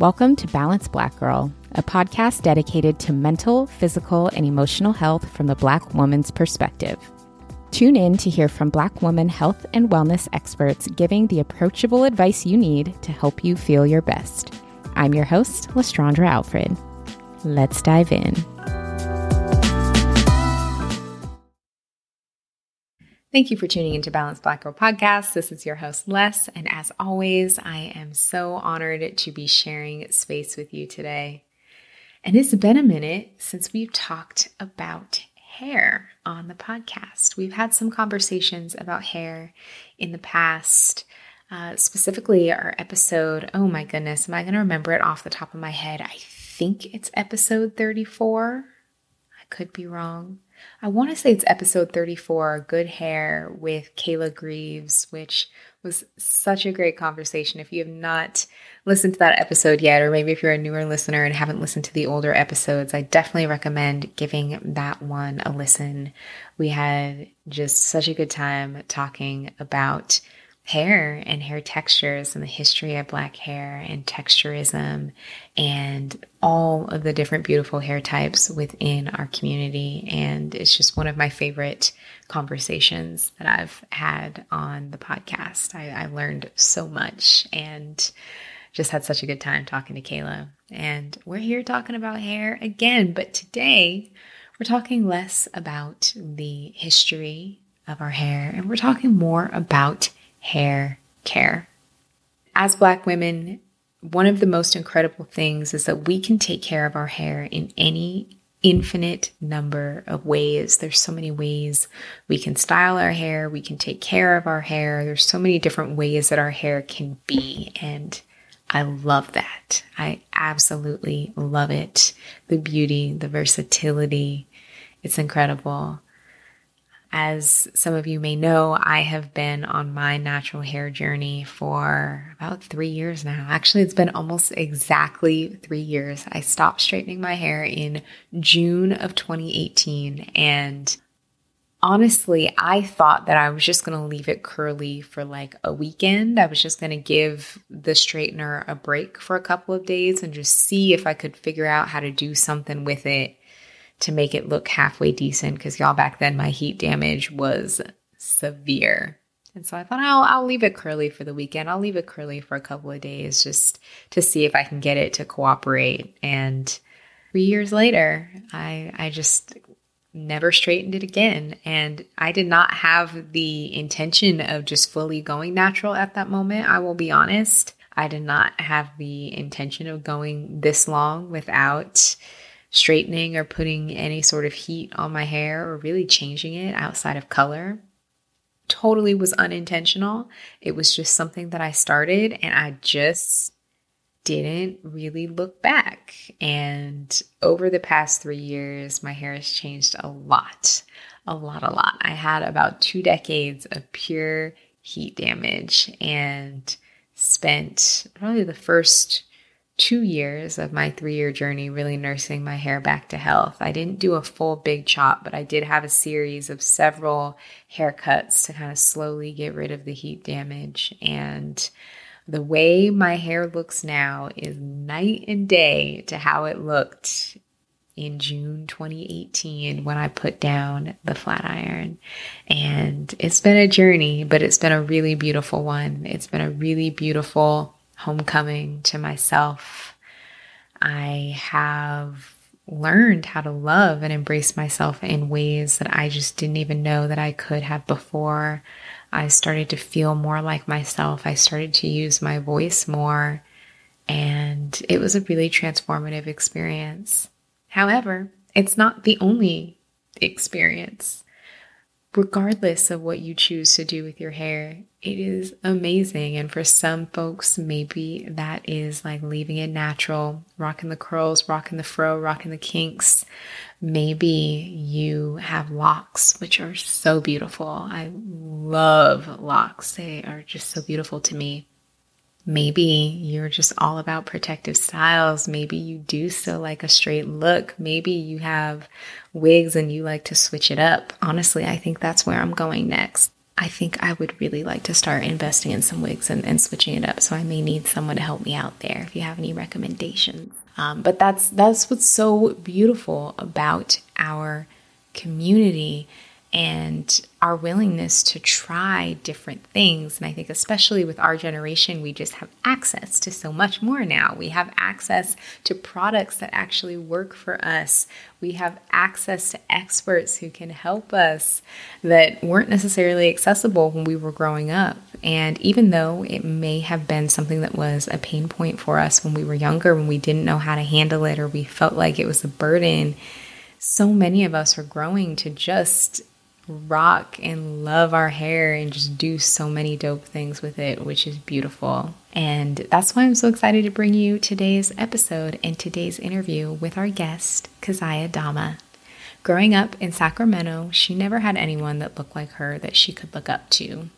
Welcome to Balance Black Girl, a podcast dedicated to mental, physical, and emotional health from the Black woman's perspective. Tune in to hear from Black woman health and wellness experts giving the approachable advice you need to help you feel your best. I'm your host, Lestraundra Alfred. Let's dive in. Thank you for tuning into Balance Black Girl Podcast. This is your host, Les, and as always, I am so honored to be sharing space with you today. And it's been a minute since we've talked about hair on the podcast. We've had some conversations about hair in the past. Uh, specifically, our episode, oh my goodness, am I going to remember it off the top of my head? I think it's episode 34. I could be wrong. I want to say it's episode 34, Good Hair with Kayla Greaves, which was such a great conversation. If you have not listened to that episode yet, or maybe if you're a newer listener and haven't listened to the older episodes, I definitely recommend giving that one a listen. We had just such a good time talking about hair and hair textures and the history of black hair and texturism and all of the different beautiful hair types within our community. And it's just one of my favorite conversations that I've had on the podcast. I, I learned so much and just had such a good time talking to Kayla. And we're here talking about hair again, but today we're talking less about the history of our hair and we're talking more about hair care. As Black women, one of the most incredible things is that we can take care of our hair in any infinite number of ways. There's so many ways we can style our hair, we can take care of our hair. There's so many different ways that our hair can be. And I love that. I absolutely love it. The beauty, the versatility. It's incredible. As some of you may know, I have been on my natural hair journey for about three years now. Actually, it's been almost exactly three years. I stopped straightening my hair in June of 2018. And honestly, I thought that I was just going to leave it curly for like a weekend. I was just going to give the straightener a break for a couple of days and just see if I could figure out how to do something with it to make it look halfway decent because y'all back then my heat damage was severe. And so I thought I'll I'll leave it curly for the weekend. I'll leave it curly for a couple of days just to see if I can get it to cooperate. And 3 years later, I I just never straightened it again and I did not have the intention of just fully going natural at that moment. I will be honest. I did not have the intention of going this long without straightening or putting any sort of heat on my hair or really changing it outside of color. Totally was unintentional. It was just something that I started and I just didn't really look back. And over the past three years, my hair has changed a lot, a lot, a lot. I had about two decades of pure heat damage and spent probably the first two years of my three year journey really nursing my hair back to health. I didn't do a full big chop, but I did have a series of several haircuts to kind of slowly get rid of the heat damage. And the way my hair looks now is night and day to how it looked in June 2018 when I put down the flat iron. And it's been a journey, but it's been a really beautiful one. It's been a really beautiful homecoming to myself. I have learned how to love and embrace myself in ways that I just didn't even know that I could have before. I started to feel more like myself. I started to use my voice more. And it was a really transformative experience. However, it's not the only experience regardless of what you choose to do with your hair, it is amazing. And for some folks, maybe that is like leaving it natural, rocking the curls, rocking the fro, rocking the kinks. Maybe you have locks, which are so beautiful. I love locks, they are just so beautiful to me. Maybe you're just all about protective styles. Maybe you do still like a straight look. Maybe you have wigs and you like to switch it up. Honestly, I think that's where I'm going next. I think I would really like to start investing in some wigs and, and switching it up. So I may need someone to help me out there if you have any recommendations. Um, but that's that's what's so beautiful about our community and our willingness to try different things. And I think, especially with our generation, we just have access to so much more now. We have access to products that actually work for us. We have access to experts who can help us that weren't necessarily accessible when we were growing up. And even though it may have been something that was a pain point for us when we were younger, when we didn't know how to handle it or we felt like it was a burden, so many of us are growing to just rock and love our hair and just do so many dope things with it, which is beautiful. And that's why I'm so excited to bring you today's episode and today's interview with our guest, Keziah Dama. Growing up in Sacramento, she never had anyone that looked like her that she could look up to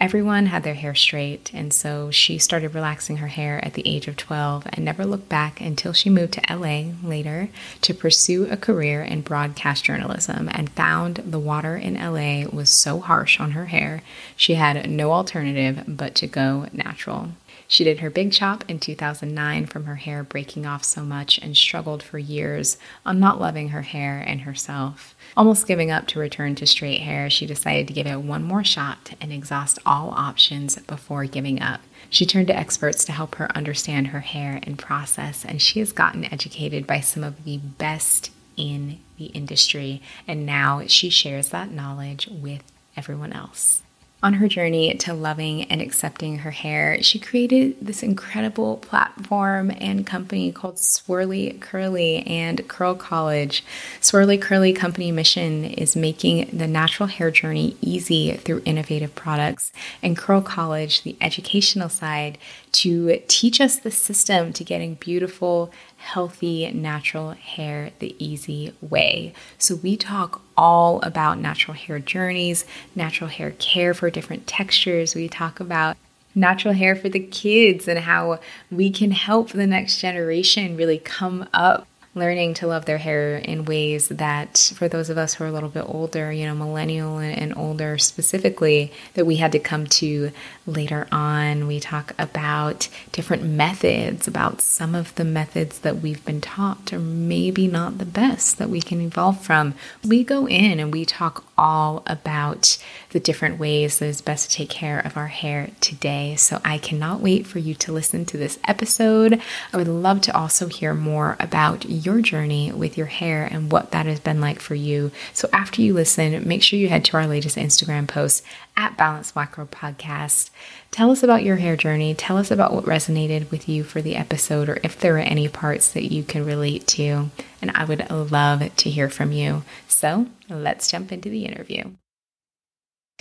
everyone had their hair straight, and so she started relaxing her hair at the age of 12 and never looked back until she moved to LA later to pursue a career in broadcast journalism and found the water in LA was so harsh on her hair, she had no alternative but to go natural. She did her big chop in 2009 from her hair breaking off so much and struggled for years on not loving her hair and herself. Almost giving up to return to straight hair, she decided to give it one more shot and exhaust all options before giving up. She turned to experts to help her understand her hair and process, and she has gotten educated by some of the best in the industry. And now she shares that knowledge with everyone else. On her journey to loving and accepting her hair, she created this incredible platform and company called Swirly Curly and Curl College. Swirly Curly company mission is making the natural hair journey easy through innovative products, and Curl College, the educational side, to teach us the system to getting beautiful, healthy, natural hair the easy way. So, we talk all about natural hair journeys, natural hair care for different textures. We talk about natural hair for the kids and how we can help the next generation really come up learning to love their hair in ways that, for those of us who are a little bit older, you know, millennial and, older specifically, that we had to come to later on. We talk about different methods, about some of the methods that we've been taught are maybe not the best that we can evolve from. We go in and we talk all about the different ways that it's best to take care of our hair today. So I cannot wait for you to listen to this episode. I would love to also hear more about your journey with your hair and what that has been like for you. So after you listen, make sure you head to our latest Instagram post at Balance Girl Podcast. Tell us about your hair journey. Tell us about what resonated with you for the episode or if there were any parts that you can relate to. And I would love to hear from you. So let's jump into the interview.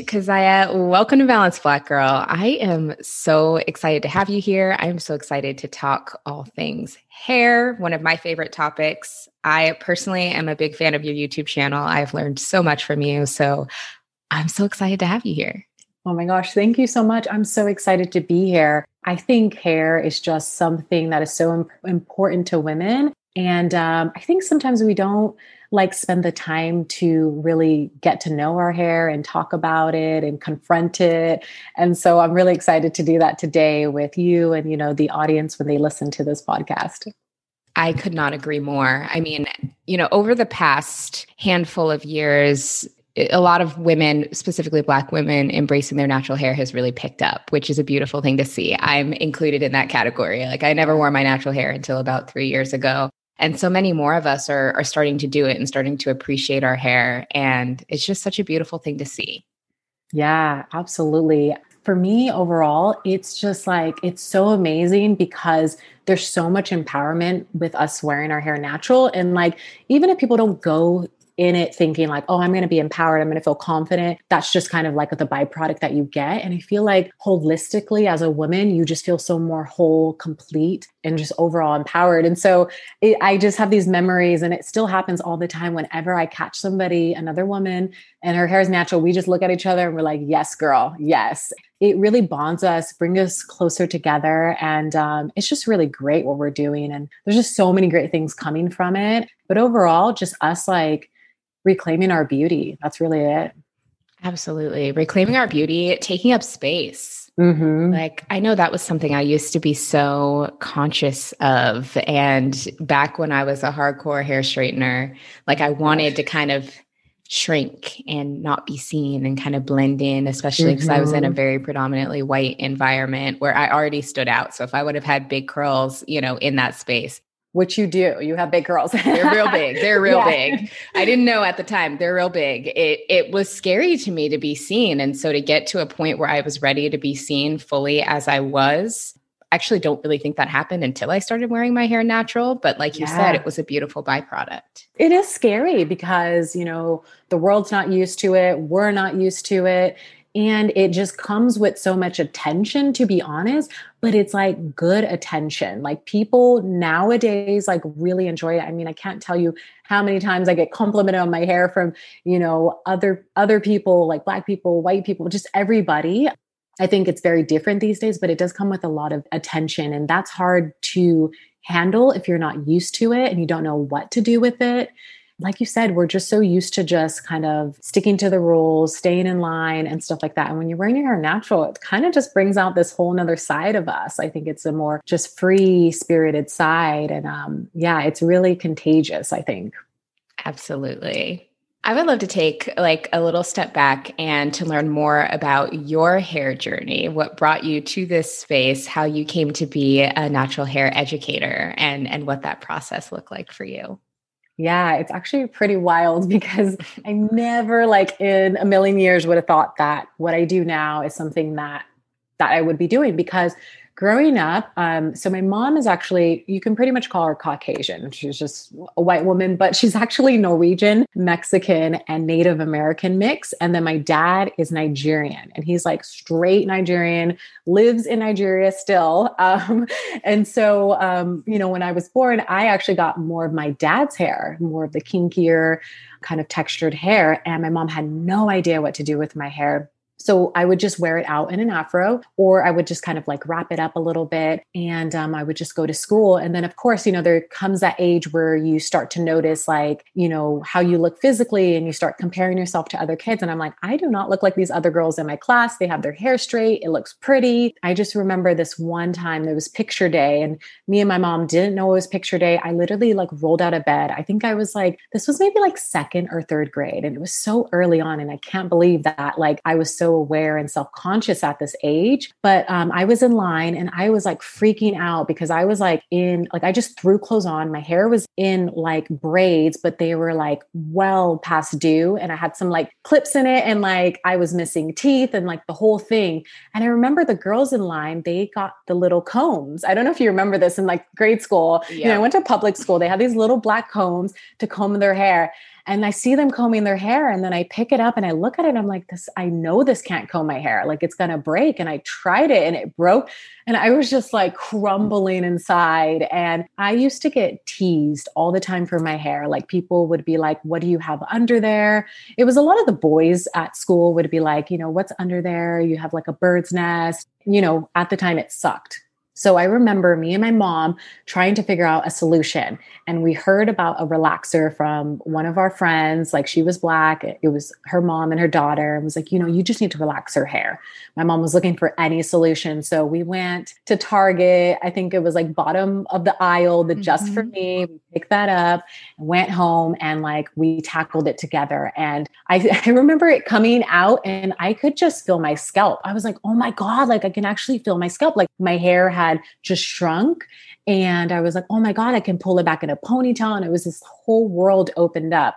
Keziah, welcome to Balance Black Girl. I am so excited to have you here. I am so excited to talk all things hair, one of my favorite topics. I personally am a big fan of your YouTube channel. I've learned so much from you. So I'm so excited to have you here. Oh my gosh, thank you so much. I'm so excited to be here. I think hair is just something that is so important to women. And um, I think sometimes we don't like spend the time to really get to know our hair and talk about it and confront it. And so I'm really excited to do that today with you and you know the audience when they listen to this podcast. I could not agree more. I mean, you know, over the past handful of years, a lot of women, specifically Black women, embracing their natural hair has really picked up, which is a beautiful thing to see. I'm included in that category. Like, I never wore my natural hair until about three years ago. And so many more of us are, are starting to do it and starting to appreciate our hair. And it's just such a beautiful thing to see. Yeah, absolutely. For me, overall, it's just like, it's so amazing because there's so much empowerment with us wearing our hair natural. And like, even if people don't go in it thinking like, oh, I'm going to be empowered. I'm going to feel confident. That's just kind of like the byproduct that you get. And I feel like holistically as a woman, you just feel so more whole, complete, and just overall empowered. And so it, I just have these memories, and it still happens all the time. Whenever I catch somebody, another woman, and her hair is natural, we just look at each other and we're like, yes, girl, yes. It really bonds us, brings us closer together. And um, it's just really great what we're doing. And there's just so many great things coming from it. But overall, just us like reclaiming our beauty. That's really it. Absolutely. Reclaiming our beauty, taking up space. Mm-hmm. Like, I know that was something I used to be so conscious of. And back when I was a hardcore hair straightener, like, I wanted to kind of shrink and not be seen and kind of blend in, especially because mm-hmm. I was in a mm-hmm. very predominantly white environment where I already stood out. So if I would have had big curls, you know, in that space, which you do. You have big curls. they're real big. They're real yeah. big. I didn't know at the time. They're real big. It it was scary to me to be seen and so to get to a point where I was ready to be seen fully as I was. Actually don't really think that happened until I started wearing my hair natural, but like you yeah. said it was a beautiful byproduct. It is scary because, you know, the world's not used to it. We're not used to it and it just comes with so much attention to be honest but it's like good attention. Like people nowadays like really enjoy it. I mean i can't tell you how many times i get complimented on my hair from you know other other people like black people white people just everybody. I think it's very different these days but it does come with a lot of attention and that's hard to handle if you're not used to it and you don't know what to do with it like you said, we're just so used to just kind of sticking to the rules, staying in line and stuff like that. And when you're wearing your hair natural, it kind of just brings out this whole nother side of us. I think it's a more just free spirited side. And um, yeah, it's really contagious, I think. Absolutely. I would love to take like a little step back and to learn more about your hair journey, what brought you to this space, how you came to be a natural hair educator and and what that process looked like for you. Yeah, it's actually pretty wild because I never like in a million years would have thought that what I do now is something that that I would be doing because growing up, um, so my mom is actually, you can pretty much call her Caucasian. She's just a white woman, but she's actually Norwegian, Mexican, and Native American mix. And then my dad is Nigerian and he's like straight Nigerian, lives in Nigeria still. Um, and so, um, you know, when I was born, I actually got more of my dad's hair, more of the kinkier, kind of textured hair. And my mom had no idea what to do with my hair. So I would just wear it out in an afro, or I would just kind of like wrap it up a little bit and um, I would just go to school. And then, of course, you know, there comes that age where you start to notice like, you know, how you look physically and you start comparing yourself to other kids. And I'm like, I do not look like these other girls in my class. They have their hair straight, it looks pretty. I just remember this one time there was picture day, and me and my mom didn't know it was picture day. I literally like rolled out of bed. I think I was like, this was maybe like second or third grade. And it was so early on. And I can't believe that like I was so aware and self conscious at this age. But um, I was in line and I was like freaking out because I was like in, like, I just threw clothes on. My hair was in like braids, but they were like well past due. And I had some like clips in it and like I was missing teeth and like the whole thing. And I remember the girls in line, they got the little combs. I don't know if you remember this in like grade school. Yeah. You know, I went to public school. They had these little black combs to comb their hair and I see them combing their hair and then I pick it up and I look at it I'm like this I know this can't comb my hair. Like it's going to break. And I tried it and it broke and I was just like crumbling inside and I used to get teased all the time for my hair. Like people would be like what do you have under there? It was a lot of the boys at school would be like you know what's under there? You have like a bird's nest. You know at the time it sucked so I remember me and my mom trying to figure out a solution. And we heard about a relaxer from one of our friends. Like she was black. It was her mom and her daughter and was like, you know, you just need to relax her hair. My mom was looking for any solution. So we went to Target. I think it was like bottom of the aisle, the mm-hmm. just for mm-hmm. me. We picked that up and went home and like we tackled it together. And I, I remember it coming out and I could just feel my scalp. I was like, oh my God, like I can actually feel my scalp. Like my hair had had just shrunk. And I was like, oh my God, I can pull it back in a ponytail. And it was this whole world opened up.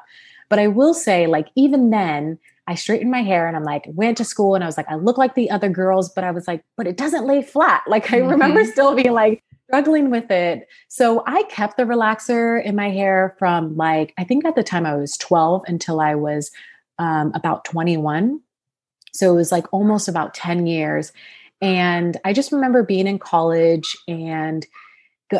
But I will say, like, even then, I straightened my hair and I'm like, went to school and I was like, I look like the other girls, but I was like, but it doesn't lay flat. Like, I mm-hmm. remember still being like, struggling with it. So I kept the relaxer in my hair from like, I think at the time I was 12 until I was um, about 21. So it was like almost about 10 years. And I just remember being in college and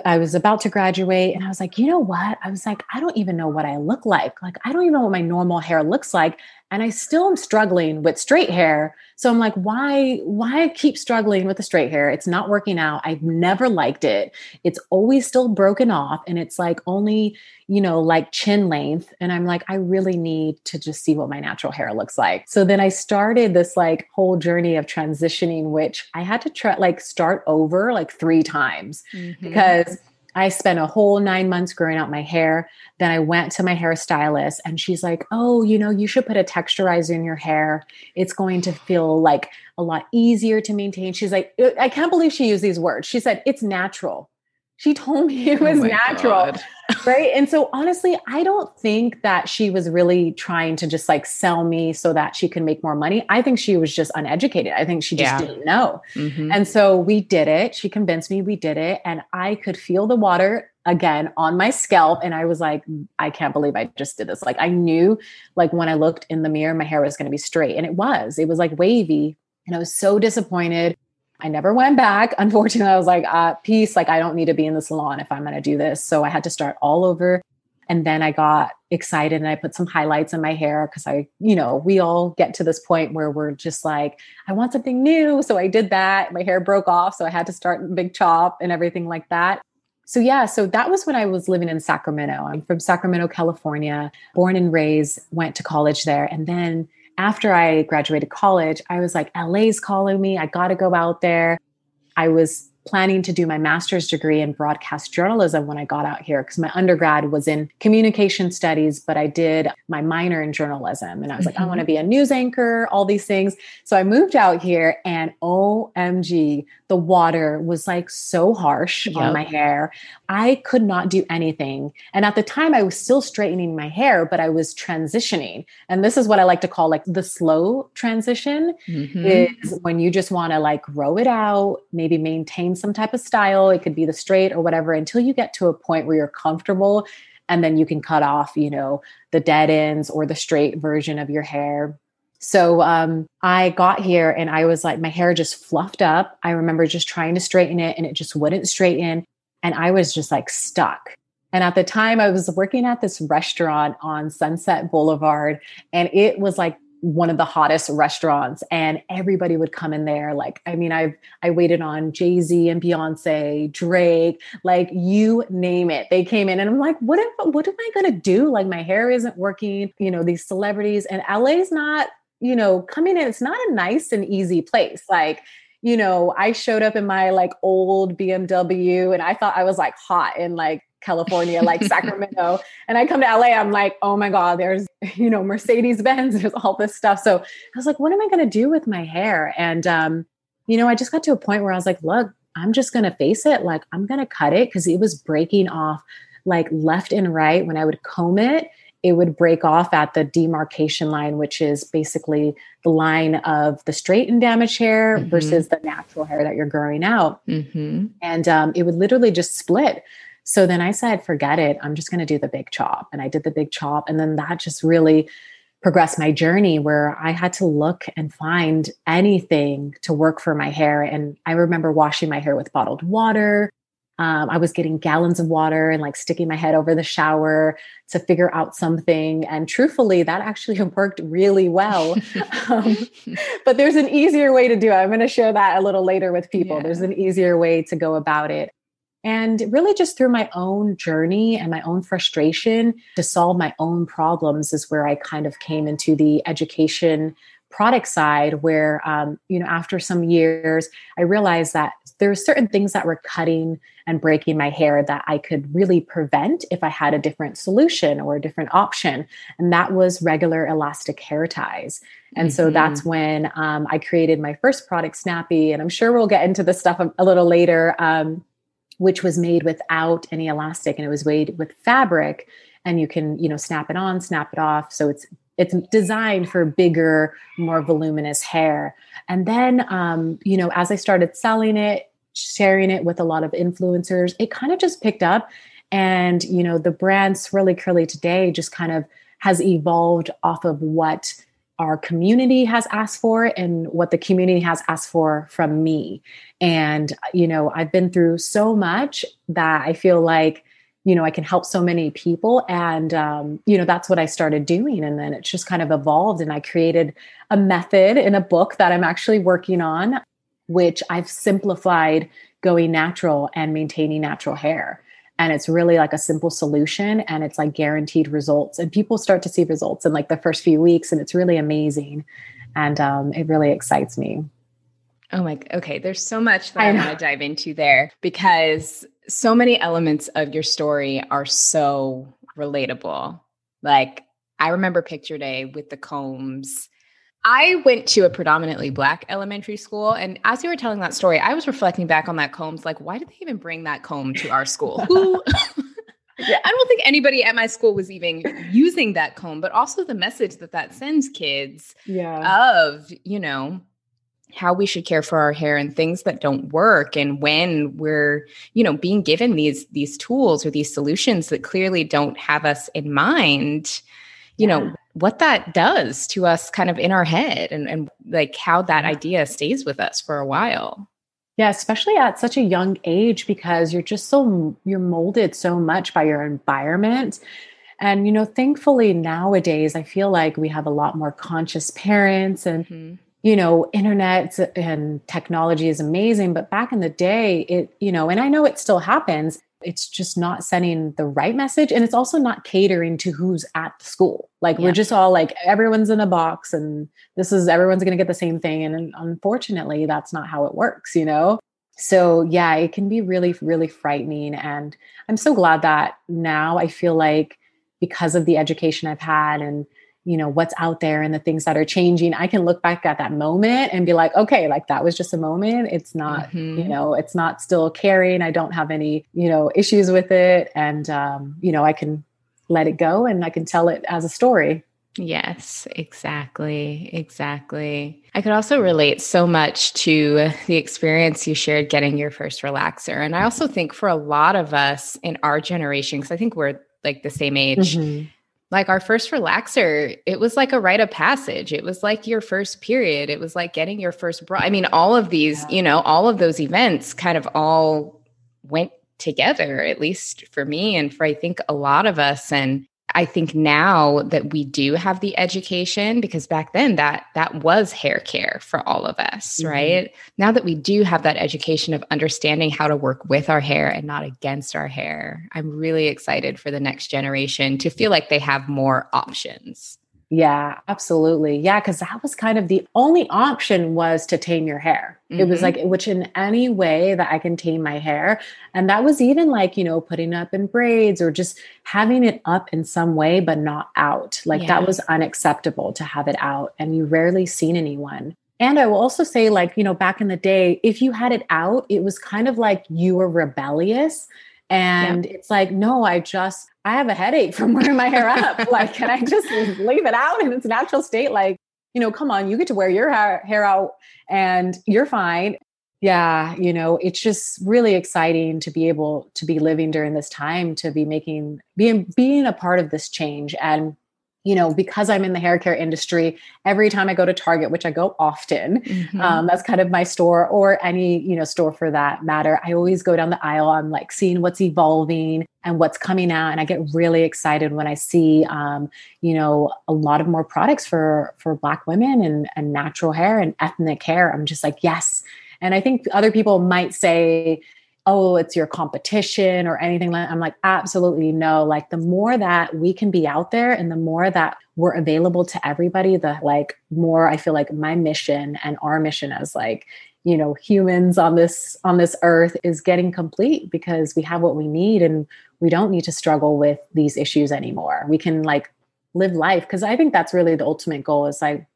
I was about to graduate and I was like, you know what? I was like, I don't even know what I look like. Like, I don't even know what my normal hair looks like. And I still am struggling with straight hair. So I'm like, why, why keep struggling with the straight hair? It's not working out. I've never liked it. It's always still broken off. And it's like only, you know, like chin length. And I'm like, I really need to just see what my natural hair looks like. So then I started this like whole journey of transitioning, which I had to try like start over like three times mm-hmm. because I spent a whole nine months growing out my hair. Then I went to my hairstylist and she's like, Oh, you know, you should put a texturizer in your hair. It's going to feel like a lot easier to maintain. She's like, uh, I can't believe she used these words. She said, It's natural. She told me it oh was oh natural. right. And so honestly, I don't think that she was really trying to just like sell me so that she can make more money. I think she was just uneducated. I think she just yeah. didn't know. Mm-hmm. And so we did it. She convinced me we did it. And I could feel the water again on my scalp. And I was like, I can't believe I just did this. Like I knew like when I looked in the mirror, my hair was going to be straight. And it was, it was like wavy. And I was so disappointed. I never went back. Unfortunately, I was like, uh, peace. Like, I don't need to be in the salon if I'm going to do this. So I had to start all over. And then I got excited and I put some highlights in my hair because I, you know, we all get to this point where we're just like, I want something new. So I did that. My hair broke off. So I had to start big chop and everything like that. So, yeah, so that was when I was living in Sacramento. I'm from Sacramento, California, born and raised, went to college there. And then after I graduated college, I was like, LA's calling me. I got to go out there. I was planning to do my master's degree in broadcast journalism when I got out here because my undergrad was in communication studies, but I did my minor in journalism. And I was mm-hmm. like, I want to mm-hmm. be a news anchor, all these things. So I moved out here and OMG, the water was like so harsh yep. on my hair. I could not do anything. And at the time, I was still straightening my hair, but I was transitioning. And this is what I like to call like the slow transition mm-hmm. is when you just want to like grow it out, maybe maintain some type of style. It could be the straight or whatever until you get to a point where you're comfortable. And then you can cut off, you know, the dead ends or the straight version of your hair. So um, I got here and I was like, my hair just fluffed up. I remember just trying to straighten it and it just wouldn't straighten. And I was just like stuck. And at the time, I was working at this restaurant on Sunset Boulevard, and it was like one of the hottest restaurants and everybody would come in there like i mean i've i waited on jay-z and beyonce drake like you name it. They came in and i'm like what if, what am i going to do? Like my hair isn't working you know these celebrities. And la's not you know coming in it's not a nice and easy place. Like you know i showed up in my like old bmw and i thought i was like hot in like California, like Sacramento. And I come to LA, I'm like, oh my God, there's, you know, Mercedes Benz, there's all this stuff. So I was like, what am I going to do with my hair? And, um, you know, I just got to a point where I was like, look, I'm just going to face it. Like, I'm going to cut it because it was breaking off like left and right. When I would comb it, it would break off at the demarcation line, which is basically the line of the straight and damaged hair mm-hmm. versus the natural hair that you're growing out. Mm-hmm. And um, it would literally just split. So then I said, forget it. I'm just going to do the big chop. And I did the big chop. And then that just really progressed my journey where I had to look and find anything to work for my hair. And I remember washing my hair with bottled water. Um, I was getting gallons of water and like sticking my head over the shower to figure out something. And truthfully, that actually worked really well. um, but there's an easier way to do it. I'm going to share that a little later with people. Yeah. There's an easier way to go about it. And really, just through my own journey and my own frustration to solve my own problems, is where I kind of came into the education product side where um, you know after some years i realized that there were certain things that were cutting and breaking my hair that i could really prevent if i had a different solution or a different option. And that was regular elastic hair ties. And mm-hmm. so that's when um, i created my first product snappy. And i'm sure we'll get into this stuff a, a little later um, which was made without any elastic and it was made with fabric. And you can you know snap it on snap it off. So it's it's designed for bigger more voluminous hair and then um, you know as i started selling it sharing it with a lot of influencers it kind of just picked up and you know the brand swirly curly today just kind of has evolved off of what our community has asked for and what the community has asked for from me. And, you know, I've been through so much that I feel like you know, I can help so many people. And, um, you know, that's what I started doing. And then it's just kind of evolved. And I created a method in a book that I'm actually working on, which I've simplified going natural and maintaining natural hair. And it's really like a simple solution and it's like guaranteed results. And people start to see results in like the first few weeks. And it's really amazing. And um, it really excites me. Oh my, okay. There's so much that I, I want to dive into there because so many elements of your story are so relatable. Like, I remember picture day with the combs. I went to a predominantly black elementary school. And as you were telling that story, I was reflecting back on that combs like, why did they even bring that comb to our school? Who? yeah. I don't think anybody at my school was even using that comb, but also the message that that sends kids yeah. of, you know, how we should care for our hair and things that don't work and when we're you know being given these these tools or these solutions that clearly don't have us in mind you yeah. know what that does to us kind of in our head and, and like how that idea stays with us for a while. Yeah especially at such a young age because you're just so you're molded so much by your environment. And you know thankfully nowadays i feel like we have a lot more conscious parents and mm-hmm you know, internet and technology is amazing, but back in the day, it, you know, and I know it still happens, it's just not sending the right message. And it's also not catering to who's at the school. Like yeah. we're just all like, everyone's in a box and this is, everyone's going to get the same thing. And unfortunately, that's not how it works, you know? So yeah, it can be really, really frightening. And I'm so glad that now I feel like because of the education I've had and you know what's out there and the things that are changing i can look back at that moment and be like okay like that was just a moment it's not mm-hmm. you know it's not still carrying i don't have any you know issues with it and um, you know i can let it go and i can tell it as a story Yes, exactly. Exactly. I could also relate so much to the experience you shared getting your first relaxer. And I also think for a lot of us in our generation, because I think we're like the same age, mm-hmm like our first relaxer, it was like a rite of passage. It was like your first period. It was like getting your first bra. I mean, all of these, yeah. you know, all of those events kind of all went together, at least for me and for I think a lot of us. And I think now that we do have the education, because back then that that was hair care for all of us, mm-hmm. right? Now that we do have that education of understanding how to work with our hair and not against our hair, I'm really excited for the next generation to feel like they have more options. Yeah, absolutely. Yeah, because that was kind of the only option was to tame your hair. Mm-hmm. It was mm-hmm. like, which in any way that I can tame my hair. And that was even like, you know, putting up in braids or just having it up in some way, but not out. Like yeah. that was unacceptable to have it out. And you rarely seen anyone. And I will also say, like, you know, back in the day, if you had it out, it was kind of like you were rebellious. And yeah. it's like, no, I just, I have a headache from wearing my hair up. like, can I just leave it out in its natural state? Like, you know, come on, you get to wear your hair, out and you're fine. Yeah, you know, it's just really exciting to be able to be living during this time, to be making, being, being a part of this change. And you know, because I'm in the hair care industry, every time I go to Target, which I go often, mm-hmm. um, that's kind of my store, or any, you know, store for that matter, I always go down the aisle. I'm like seeing what's evolving and what's coming out. And I get really excited when I see, um, you know, a lot of more products for, for Black women and, and natural hair and ethnic hair. I'm just like, yes. And I think other people might say, oh, it's your competition or anything like. I'm like, absolutely no. Like the more that we can be out there and the more that we're available to everybody, the like more I feel like my mission and our mission as like, you know, humans on this on this earth is getting complete because we have what we need and we don't need to struggle with these issues anymore. We can like live life because I think that's really the ultimate goal is like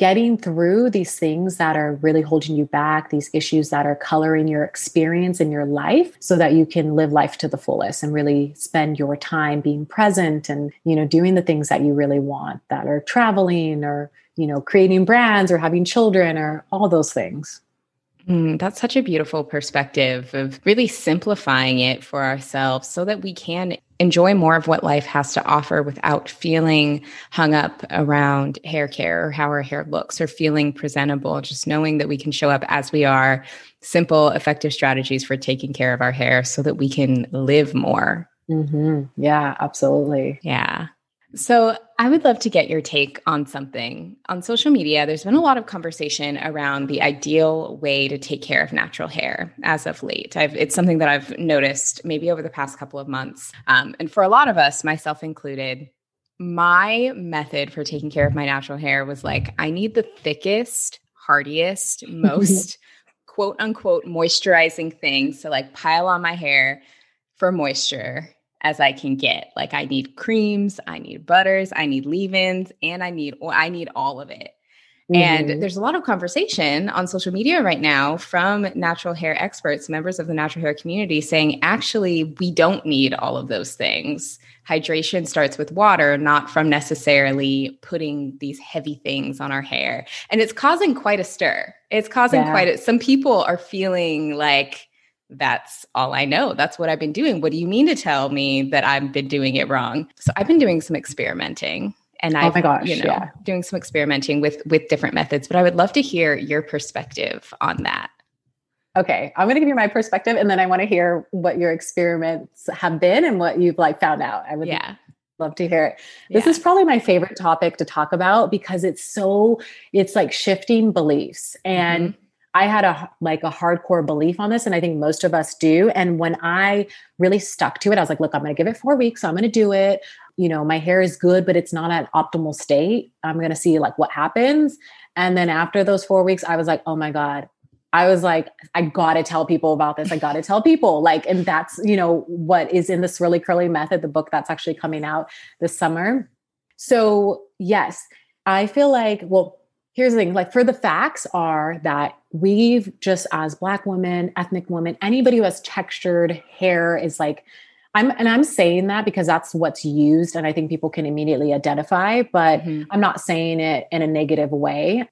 getting through these things that are really holding you back, these issues that are coloring your experience in your life so that you can live life to the fullest and really spend your time being present and, you know, doing the things that you really want that are traveling or, you know, creating brands or having children or all those things. Mm, that's such a beautiful perspective of really simplifying it for ourselves so that we can enjoy more of what life has to offer without feeling hung up around hair care or how our hair looks or feeling presentable. Just knowing that we can show up as we are, simple, effective strategies for taking care of our hair so that we can live more Mm-hmm. Yeah, absolutely. Yeah. So, I would love to get your take on something. On social media, there's been a lot of conversation around the ideal way to take care of natural hair as of late. I've, it's something that I've noticed maybe over the past couple of months. Um, and for a lot of us, myself included, my method for taking care of my natural hair was like, I need the thickest, hardiest, most quote unquote moisturizing thing. to like pile on my hair for moisture as I can get. Like I need creams, I need butters, I need leave-ins, and I need I need all of it. Mm-hmm. And there's a lot of conversation on social media right now from natural hair experts, members of the natural hair community, saying actually, we don't need all of those things. Hydration starts with water, not from necessarily putting these heavy things on our hair. And it's causing quite a stir. It's causing yeah. quite a, some people are feeling like, that's all I know. That's what I've been doing. What do you mean to tell me that I've been doing it wrong? So I've been doing some experimenting and I, oh my gosh, you know, yeah. doing some experimenting with with different methods. But I would love to hear your perspective on that. Okay, I'm going to give you my perspective, and then I want to hear what your experiments have been and what you've like found out. I would yeah. love to hear it. This yeah. is probably my favorite topic to talk about because it's so it's like shifting beliefs and. Mm-hmm. I had a like a hardcore belief on this, and I think most of us do. And when I really stuck to it, I was like, "Look, I'm going to give it four weeks. I'm going to do it you know, my hair is good, but it's not at optimal state. I'm going to see like what happens. And then after those four weeks, I was like, oh my God, I was like, I got to tell people about this. I got to tell people. Like, and that's, you know, what is in this Swirly Curly Method, the book that's actually coming out this summer. So, yes, I feel like, well, here's the thing like, for the facts are that we've just, as Black women, ethnic women, anybody who has textured hair is like, I'm and I'm saying that because that's what's used and I think people can immediately identify, but mm-hmm. I'm not saying it in a negative way.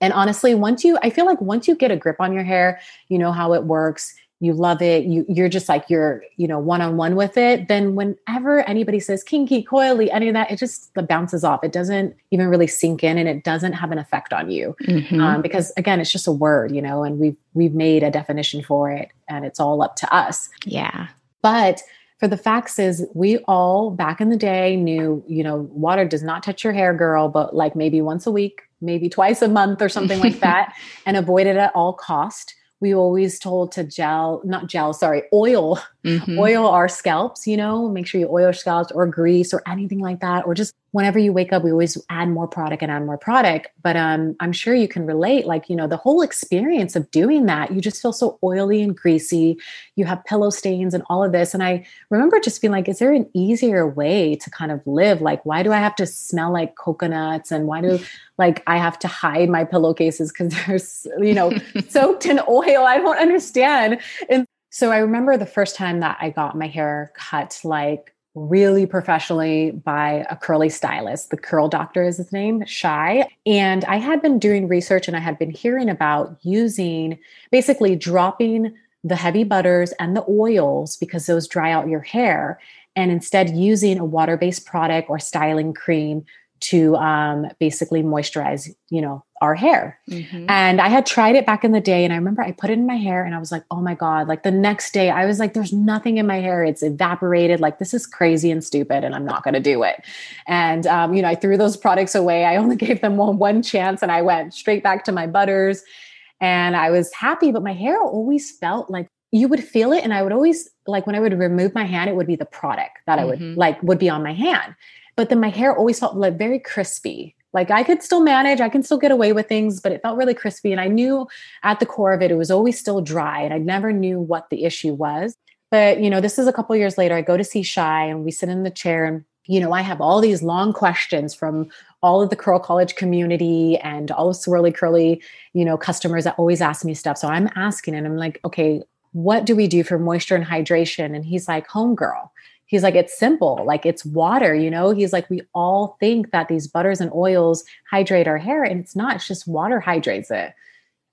And honestly, once you I feel like once you get a grip on your hair, you know how it works, you love it, you you're just like you're, you know, one-on-one with it, then whenever anybody says kinky, coily, any of that, it just bounces off. It doesn't even really sink in and it doesn't have an effect on you. Mm-hmm. Um, because again, it's just a word, you know, and we've we've made a definition for it and it's all up to us. Yeah. But for the facts is we all back in the day knew, you know, water does not touch your hair, girl, but like maybe once a week, maybe twice a month or something like that, and avoid it at all cost we always told to gel, not gel, sorry, oil, mm-hmm. oil our scalps, you know, make sure you oil your scalps or grease or anything like that. Or just whenever you wake up, we always add more product and add more product. But um, I'm sure you can relate, like, you know, the whole experience of doing that, you just feel so oily and greasy. You have pillow stains and all of this. And I remember just being like, is there an easier way to kind of live? Like, why do I have to smell like coconuts? And why do like I have to hide my pillowcases because they're, you know, soaked in oil? I don't understand. And so I remember the first time that I got my hair cut, like really professionally by a curly stylist. The curl doctor is his name, Shy. And I had been doing research and I had been hearing about using basically dropping the heavy butters and the oils because those dry out your hair and instead using a water-based product or styling cream to um, basically moisturize, you know, our hair. Mm-hmm. And I had tried it back in the day. And I remember I put it in my hair and I was like, oh my God. Like the next day, I was like, there's nothing in my hair. It's evaporated. Like this is crazy and stupid. And I'm not going to do it. And, um, you know, I threw those products away. I only gave them one, one chance and I went straight back to my butters. And I was happy, but my hair always felt like you would feel it. And I would always, like, when I would remove my hand, it would be the product that mm-hmm. I would mm-hmm. like, would be on my hand. But then my hair always felt like very crispy like I could still manage, I can still get away with things, but it felt really crispy. And I knew at the core of it, it was always still dry. And I never knew what the issue was. But, you know, this is a couple years later. I go to see Shy and we sit in the chair and, you know, I have all these long questions from all of the curl college community and all of swirly curly, you know, customers that always ask me stuff. So I'm asking and I'm like, okay, what do we do for moisture and hydration? And he's like, homegirl he's like it's simple like it's water you know? He's like we all think that these butters and oils hydrate our hair and it's not it's just water hydrates it.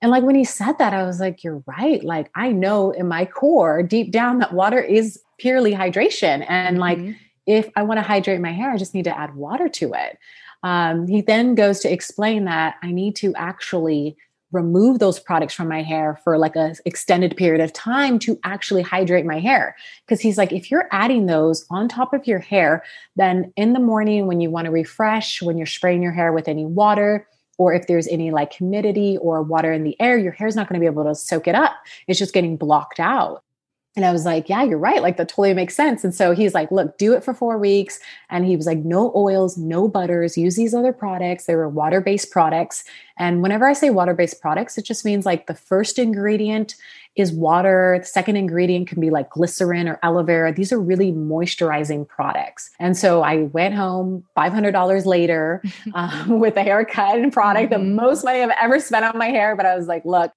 And like when he said that i was like you're right like i know in my core deep down that water is purely hydration and mm-hmm. like if i want to hydrate my hair i just need to add water to it. Um, he then goes to explain that i need to actually remove those products from my hair for like a extended period of time to actually hydrate my hair. Because he's like if you're adding those on top of your hair then in the morning when you want to refresh when you're spraying your hair with any water or if there's any like humidity or water in the air your hair's not going to be able to soak it up. It's just getting blocked out and I was like, yeah, you're right. Like that totally makes sense. And so he's like, look, do it for four weeks. And he was like, no oils, no butters, use these other products. They were water based products. And whenever I say water based products, it just means like the first ingredient is water. The second ingredient can be like glycerin or aloe vera. These are really moisturizing products. And so I went home $500 later um, with a haircut and product, mm-hmm. the most money I've ever spent on my hair. But I was like, look,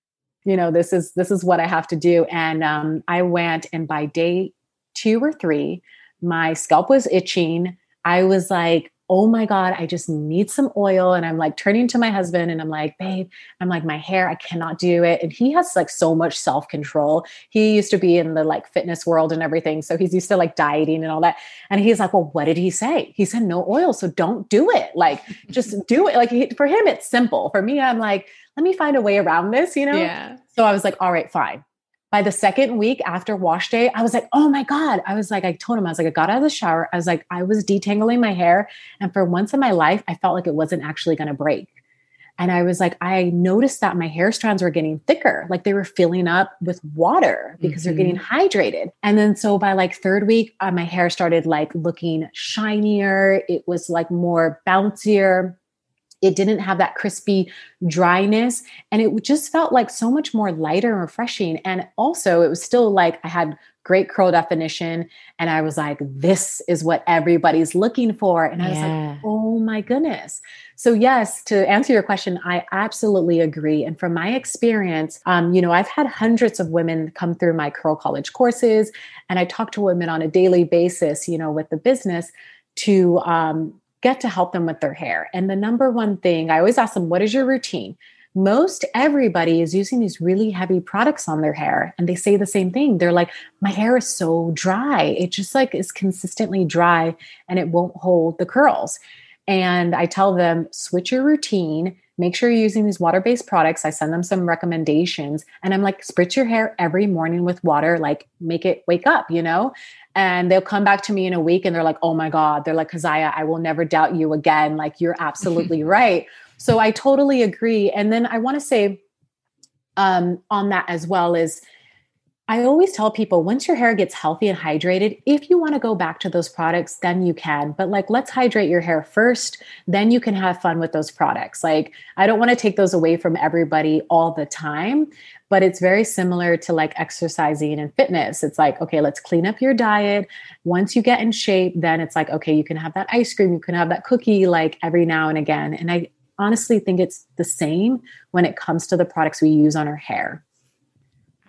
you know this is this is what i have to do. And um, i went and by day two or three my scalp was itching. I was like oh my god i just need some oil. And i'm like turning to my husband and i'm like babe i'm like my hair i cannot do it. And he has like so much self control he used to be in the like fitness world and everything so he's used to like dieting and all that. And he's like well what did he say? He said no oil so don't do it. Like just do it. Like he, for him it's simple. For me i'm like let me find a way around this, you know? Yeah. So I was like, all right, fine. By the second week after wash day, I was like, oh my God. I was like, I told him, I was like, I got out of the shower. I was like, I was detangling my hair. And for once in my life, I felt like it wasn't actually going to break. And I was like, I noticed that my hair strands were getting thicker, like they were filling up with water because mm-hmm. they're getting mm-hmm. hydrated. And then so by like third week, uh, my hair started like looking shinier. It was like more bouncier. It didn't have that crispy dryness. And it just felt like so much more lighter and refreshing. And also, it was still like I had great curl definition. And I was like, this is what everybody's looking for. And I was like, oh my goodness. So, yes, to answer your question, I absolutely agree. And from my experience, um, you know, I've had hundreds of women come through my Curl College courses, and I talk to women on a daily basis, you know, with the business to um, get to help them with their hair. And the number one thing I always ask them, what is your routine? Most everybody is using these really heavy products on their hair and they say the same thing. They're like, my hair is so dry. It just like is consistently dry and it won't hold the curls. And I tell them, switch your routine. Make sure you're using these water based products. I send them some recommendations and I'm like, spritz your hair every morning with water, like make it wake up, you know? And they'll come back to me in a week and they're like, oh my God, they're like, Keziah, I will never doubt you again. Like, you're absolutely right. So I totally agree. And then I want to say um, on that as well is I always tell people once your hair gets healthy and hydrated, if you want to go back to those products, then you can. But like, let's hydrate your hair first, then you can have fun with those products. Like, I don't want to take those away from everybody all the time, but it's very similar to like exercising and fitness. It's like, okay, let's clean up your diet. Once you get in shape, then it's like, okay, you can have that ice cream, you can have that cookie like every now and again. And I honestly think it's the same when it comes to the products we use on our hair.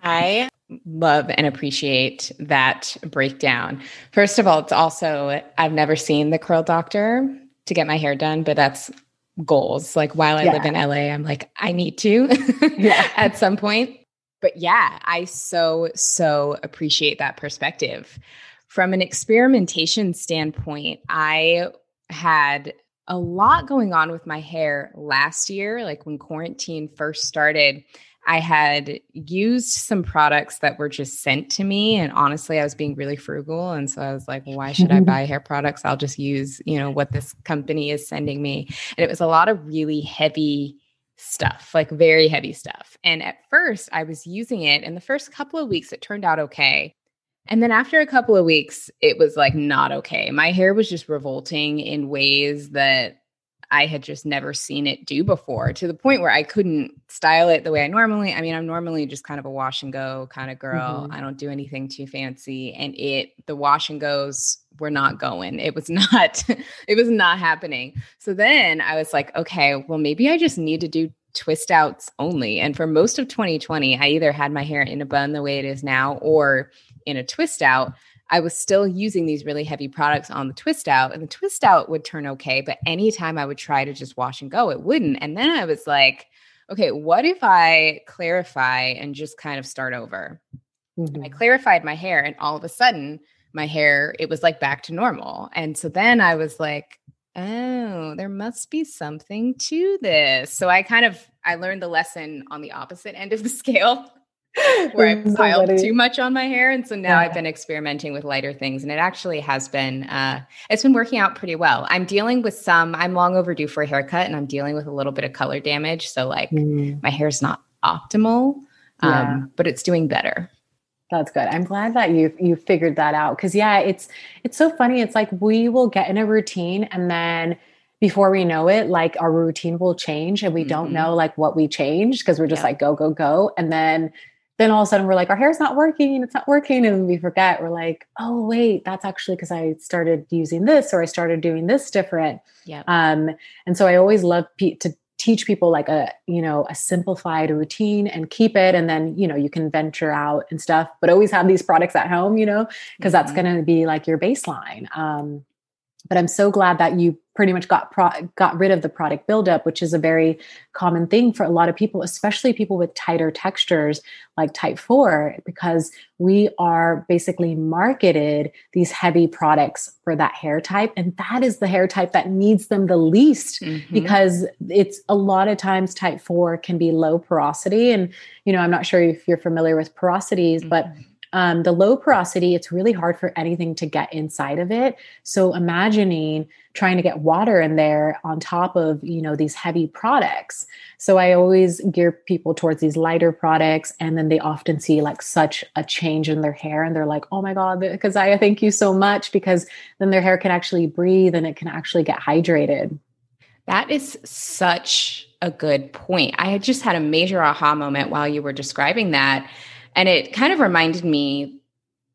I love and appreciate that breakdown. First of all, it's also, I've never seen the curl doctor to get my hair done, but that's goals. Like while I yeah. live in LA, I'm like, I need to yeah. at some point. But yeah, I so, so appreciate that perspective. From an experimentation standpoint, I had a lot going on with my hair last year, like when quarantine first started. I had used some products that were just sent to me. And honestly, I was being really frugal. And so I was like, why should I buy hair products? I'll just use, you know, what this company is sending me. And it was a lot of really heavy stuff, like very heavy stuff. And at first, I was using it. In the first couple of weeks, it turned out okay. And then after a couple of weeks, it was like not okay. My hair was just revolting in ways that I had just never seen it do before to the point where I couldn't style it the way I normally. I mean, I'm normally just kind of a wash and go kind of girl. Mm-hmm. I don't do anything too fancy and it the wash and goes were not going. It was not it was not happening. So then I was like, okay, well maybe I just need to do twist outs only. And for most of 2020, I either had my hair in a bun the way it is now or in a twist out I was still using these really heavy products on the twist out, and the twist out would turn okay. But anytime I would try to just wash and go, it wouldn't. And then I was like, okay, what if I clarify and just kind of start over? Mm-hmm. I clarified my hair, and all of a sudden, my hair, it was like back to normal. And so then I was like, oh, there must be something to this. So I kind of I learned the lesson on the opposite end of the scale. where I piled too much on my hair. And so now yeah. I've been experimenting with lighter things and it actually has been uh it's been working out pretty well. I'm dealing with some I'm long overdue for a haircut and I'm dealing with a little bit of color damage. So like mm. my hair's not optimal. Yeah. Um, but it's doing better. That's good. I'm glad that you you figured that out cuz yeah, it's it's so funny. It's like we will get in a routine and then before we know it, like our routine will change and we mm-hmm. don't know like what we changed because we're just yeah. like go go go and then then all of a sudden we're like, our hair's not working, it's not working. And we forget, we're like, oh, wait, that's actually because I started using this or I started doing this different. Yeah. Um, and so I always love pe- to teach people like a, you know, a simplified routine and keep it. And then, you know, you can venture out and stuff, but always have these products at home, you know, because mm-hmm. that's going to be like your baseline. Um, but I'm so glad that you pretty much got pro- got rid of the product buildup, which is a very common thing for a lot of people, especially people with tighter textures like type 4 because we are basically marketed these heavy products for that hair type and that is the hair type that needs them the least mm-hmm. because it's a lot of times type 4 can be low porosity and you know I'm not sure if you're familiar with porosities mm-hmm. but um, the low porosity, it's really hard for anything to get inside of it. So imagining trying to get water in there on top of, you know, these heavy products. So I always gear people towards these lighter products. And then they often see like such a change in their hair. And they're like, oh my God, I thank you so much because then their hair can actually breathe and it can actually get hydrated. That is such a good point. I had just had a major aha moment while you were describing that and it kind of reminded me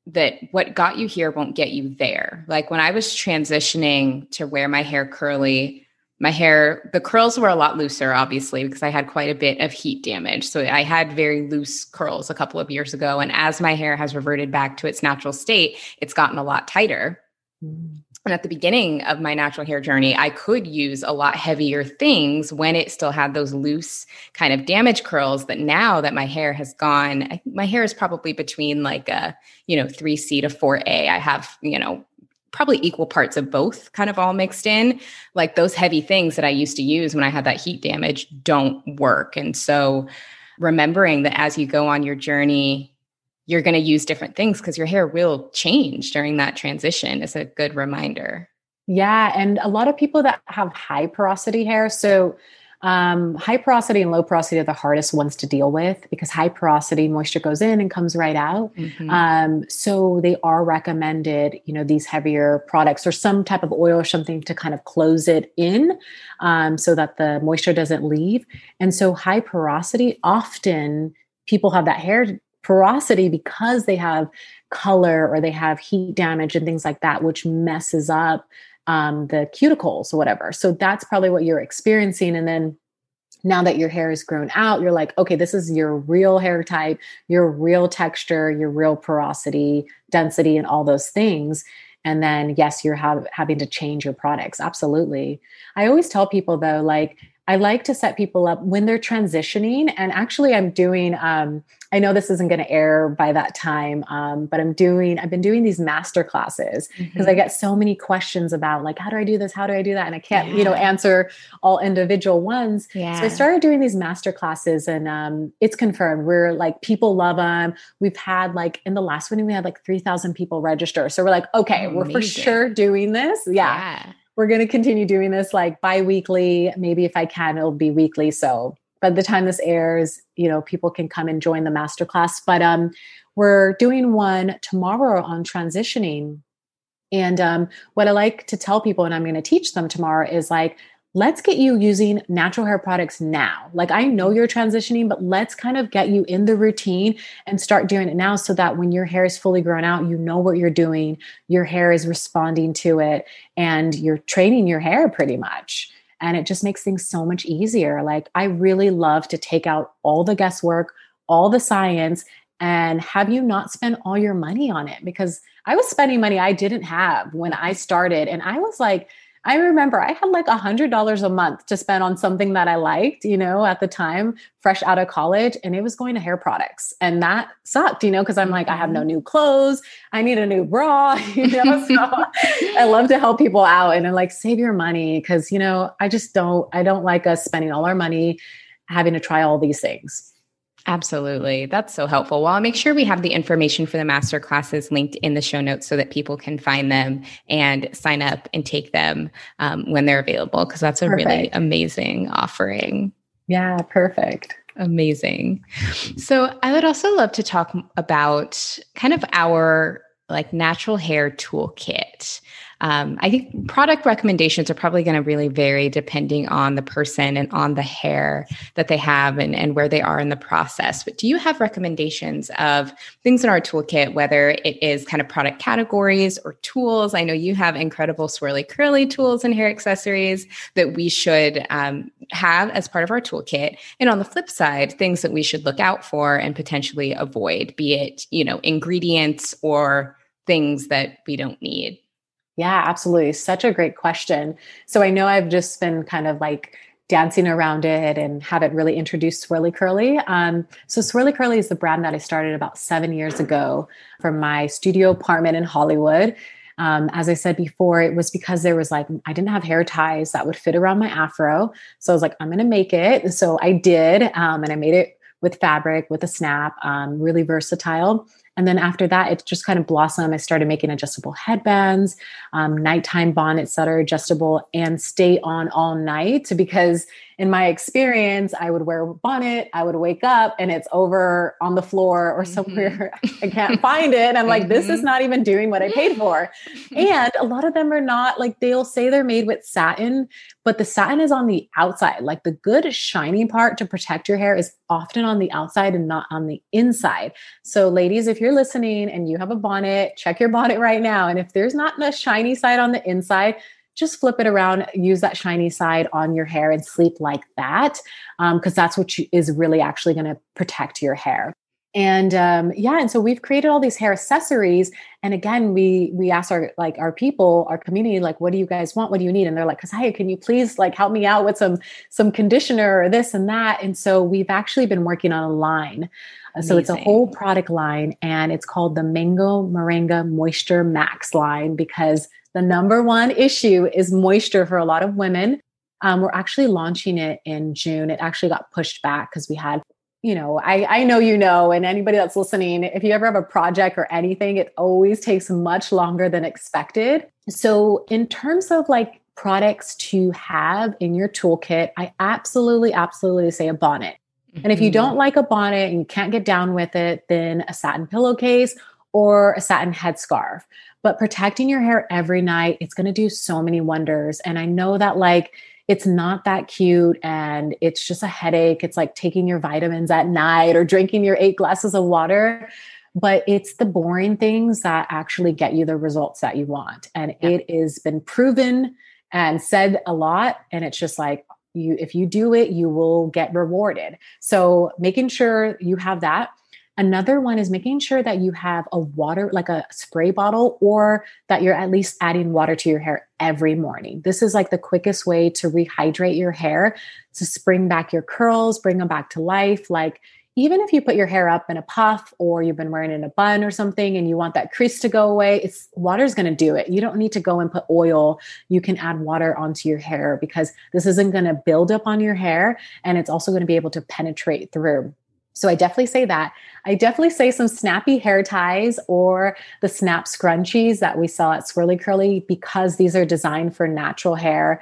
that what got you here won't get you there. Like when I was transitioning to wear my hair curly, my hair, the curls were a lot looser, obviously, because I had quite a bit of heat damage. So I had very loose curls a couple of years ago. And as my hair has reverted back to its natural state, it's gotten a lot tighter. Mm. And at the beginning of my natural hair journey, I could use a lot heavier things when it still had those loose kind of damage curls. But now that my hair has gone, I my hair is probably between like a, you know, 3C to 4A. I have, you know, probably equal parts of both kind of all mixed in. Like those heavy things that I used to use when I had that heat damage don't work. And so remembering that as you go on your journey, you're going to use different things because your hair will change during that transition is a good reminder. Yeah. And a lot of people that have high porosity hair. So, um, high porosity and low porosity are the hardest ones to deal with because high porosity moisture goes in and comes right out. Mm-hmm. Um, so they are recommended, you know, these heavier products or some type of oil or something to kind of close it in um, so that the moisture doesn't leave. And so high porosity often people have that hair porosity because they have color or they have heat damage and things like that, which messes up um, the cuticles or whatever. So that's probably what you're experiencing. And then now that your hair is grown out, you're like, okay, this is your real hair type, your real texture, your real porosity, density, and all those things. And then, yes, you're have, having to change your products. Absolutely. I always tell people though, like, I like to set people up when they're transitioning. And actually, I'm doing, um, I know this isn't going to air by that time, um, but I'm doing, I've been doing these master classes because mm-hmm. I get so many questions about like, how do I do this? How do I do that? And I can't, yeah. you know, answer all individual ones. Yeah. So I started doing these master classes and um, it's confirmed. We're like, people love them. We've had like, in the last one, we had like 3,000 people register. So we're like, okay, oh, we're for sure doing this. yeah. yeah we're going to continue doing this like bi-weekly maybe if i can it'll be weekly so by the time this airs you know people can come and join the masterclass but um we're doing one tomorrow on transitioning and um, what i like to tell people and i'm going to teach them tomorrow is like let's get you using natural hair products now. Like I know you're transitioning, but let's kind of get you in the routine and start doing it now so that when your hair is fully grown out, you know what you're doing, your hair is responding to it, and you're training your hair pretty much. And it just makes things so much easier. Like I really love to take out all the guesswork, all the science, and have you not spend all your money on it because I was spending money I didn't have when I started. And I was like, I remember I had like a hundred dollars a month to spend on something that I liked, you know, at the time, fresh out of college, and it was going to hair products. And that sucked, you know, because I'm like, I have no mm-hmm. new clothes, I need a new bra, you know. So I love to help people out and I'm like, save your money because you know, I just don't, I don't like us spending all our money having to try all these things. Absolutely. That's so helpful. Well, I'll make sure we have the information for the master classes linked in the show notes so that people can find them and sign up and take them um, when they're available, because that's a perfect. really amazing offering. Yeah, perfect. Amazing. So, I would also love to talk about kind of our like natural hair toolkit. Um, I think product recommendations are probably going to really vary depending on the person and on the hair that they have and, and where they are in the process. But do you have recommendations of things in our toolkit, whether it is kind of product categories or tools? I know you have incredible swirly curly tools and hair accessories that we should um, have as part of our toolkit. And on the flip side, things that we should look out for and potentially avoid, be it, you know, ingredients or things that we don't need. Yeah, absolutely. Such a great question. So I know I've just been kind of like dancing around it and haven't really introduced Swirly Curly. Um, so Swirly Curly is the brand that I started about seven years ago from my studio apartment in Hollywood. Um, as I said before, it was because there was like, I didn't have hair ties that would fit around my afro. So I was like, I'm going to make it. So I did. Um, and I made it with fabric, with a snap, um, really versatile. And then after that, it just kind of blossomed. I started making adjustable headbands, um, nighttime bonnets that are adjustable and stay on all night because in my experience, I would wear a bonnet, I would wake up and it's over on the floor or somewhere mm-hmm. I can't find it. And I'm like, mm-hmm. this is mm-hmm. not even doing what I paid for. and a lot of them are not like they'll say they're made with satin, but the satin is on the outside. Like the good shiny part to protect your hair is often on the outside and not on the inside. So, ladies, if you're listening and you have a bonnet, check your bonnet right now. And if there's not a shiny side on the inside, just flip it around, use that shiny side on your hair and sleep like that. Because um, that's what you, is really actually going to protect your hair. And um, yeah, and so we've created all these hair accessories. And again, we we ask our like our people, our community, like, what do you guys want? What do you need? And they're like, because, "Hey, can you please like help me out with some some conditioner or this and that?" And so we've actually been working on a line. Amazing. So it's a whole product line, and it's called the Mango Moringa Moisture Max line because the number one issue is moisture for a lot of women. Um, we're actually launching it in June. It actually got pushed back because we had, you know, I, I know you know, and anybody that's listening, if you ever have a project or anything, it always takes much longer than expected. So, in terms of like products to have in your toolkit, I absolutely, absolutely say a bonnet. And if you mm-hmm. don't like a bonnet and you can't get down with it, then a satin pillowcase or a satin headscarf. But protecting your hair every night, it's going to do so many wonders. And I know that, like, it's not that cute and it's just a headache. It's like taking your vitamins at night or drinking your eight glasses of water. But it's the boring things that actually get you the results that you want. And yeah. it has been proven and said a lot. And it's just like, you if you do it you will get rewarded so making sure you have that Another one is making sure that you have a water, like a spray bottle, or that you're at least adding water to your hair every morning. This is like the quickest way to rehydrate your hair, to spring back your curls, bring them back to life. Like, even if you put your hair up in a puff or you've been wearing in a bun or something and you want that crease to go away, it's water's going to do it. You don't need to go and put oil. You can add water onto your hair because this isn't going to build up on your hair and it's also going to be able to penetrate through. So I definitely say that. I definitely say some snappy hair ties or the snap scrunchies that we sell at Swirly Curly because these are designed for natural hair,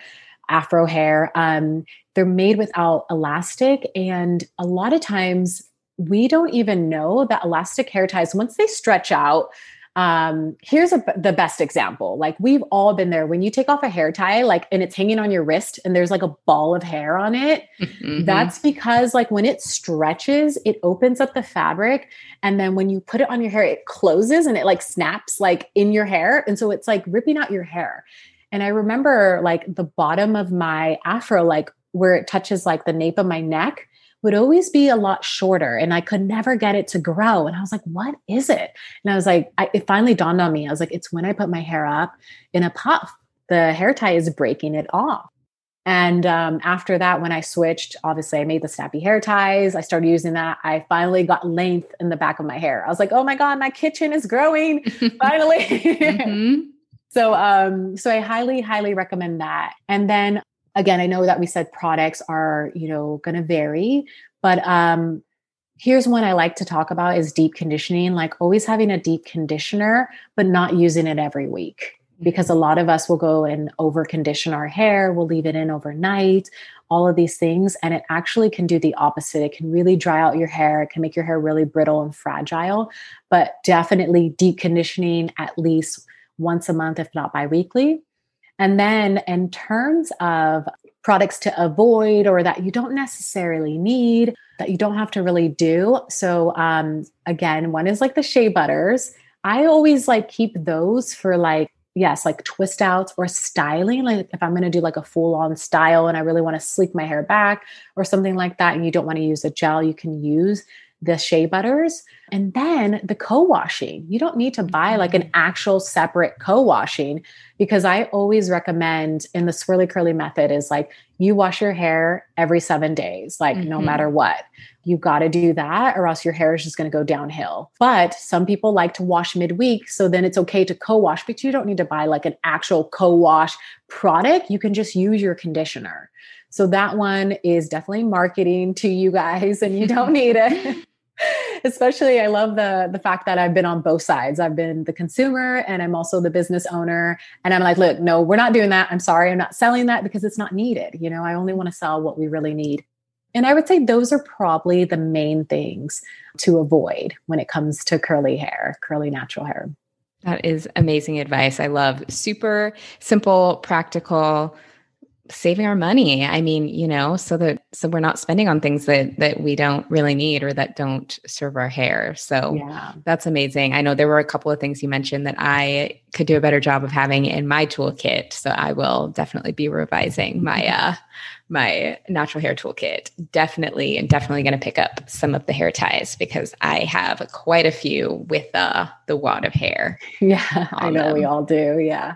afro hair. Um, they're made without elastic. And a lot of times we don't even know that elastic hair ties, once they stretch out, um here's a, the best example. Like we've all been there. When you take off a hair tie like and it's hanging on your wrist and there's like a ball of hair on it mm-hmm. that's because like when it stretches it opens up the fabric. And then when you put it on your hair it closes and it like snaps like in your hair. And so it's like ripping out your hair. And i remember like the bottom of my afro like where it touches like the nape of my neck would always be a lot shorter and I could never get it to grow. And I was like, what is it? And I was like, I, it finally dawned on me. I was like, it's when I put my hair up in a puff, the hair tie is breaking it off. And um, after that, when I switched, obviously I made the snappy hair ties. I started using that. I finally got length in the back of my hair. I was like, oh my God, my kitchen is growing finally. mm-hmm. so um, so I highly, highly recommend that. And then again, I know that we said products are, you know, going to vary, but um, here's one I like to talk about is deep conditioning, like always having a deep conditioner, but not using it every week. Because a lot of us will go and over condition our hair, we'll leave it in overnight, all of these things. And it actually can do the opposite. It can really dry out your hair, it can make your hair really brittle and fragile. But definitely deep conditioning at least once a month, if not bi weekly. And then in terms of products to avoid or that you don't necessarily need, that you don't have to really do. So um again, one is like the shea butters. I always like keep those for like yes, like twist outs or styling. Like if I'm going to do like a full on style and I really want to sleek my hair back or something like that, and you don't want to use a gel, you can use the shea butters. And then the co washing. You don't need to buy like an mm-hmm. actual separate co washing because I always recommend in the swirly curly method is like you wash your hair every seven days, like mm-hmm. no matter what. You got to do that or else your hair is just going to go downhill. But some people like to wash midweek. So then it's okay to co wash, but you don't need to buy like an actual co wash product. You can just use your conditioner. So that one is definitely marketing to you guys and you don't need it. especially i love the the fact that i've been on both sides. I've been the consumer and i'm also the business owner. And i'm like look no we're not doing that. I'm sorry i'm not selling that because it's not needed. You know i only want to sell what we really need. And i would say those are probably the main things to avoid when it comes to curly hair curly natural hair. That is amazing advice. I love super simple practical saving our money. I mean you know so that so we're not spending on things that that we don't really need or that don't serve our hair. So yeah. that's amazing. I know there were a couple of things you mentioned that i could do a better job of having in my toolkit. So i will definitely be revising my uh my natural hair toolkit. Definitely and definitely going to pick up some of the hair ties because i have quite a few with uh the wad of hair yeah i know them. we all do. Yeah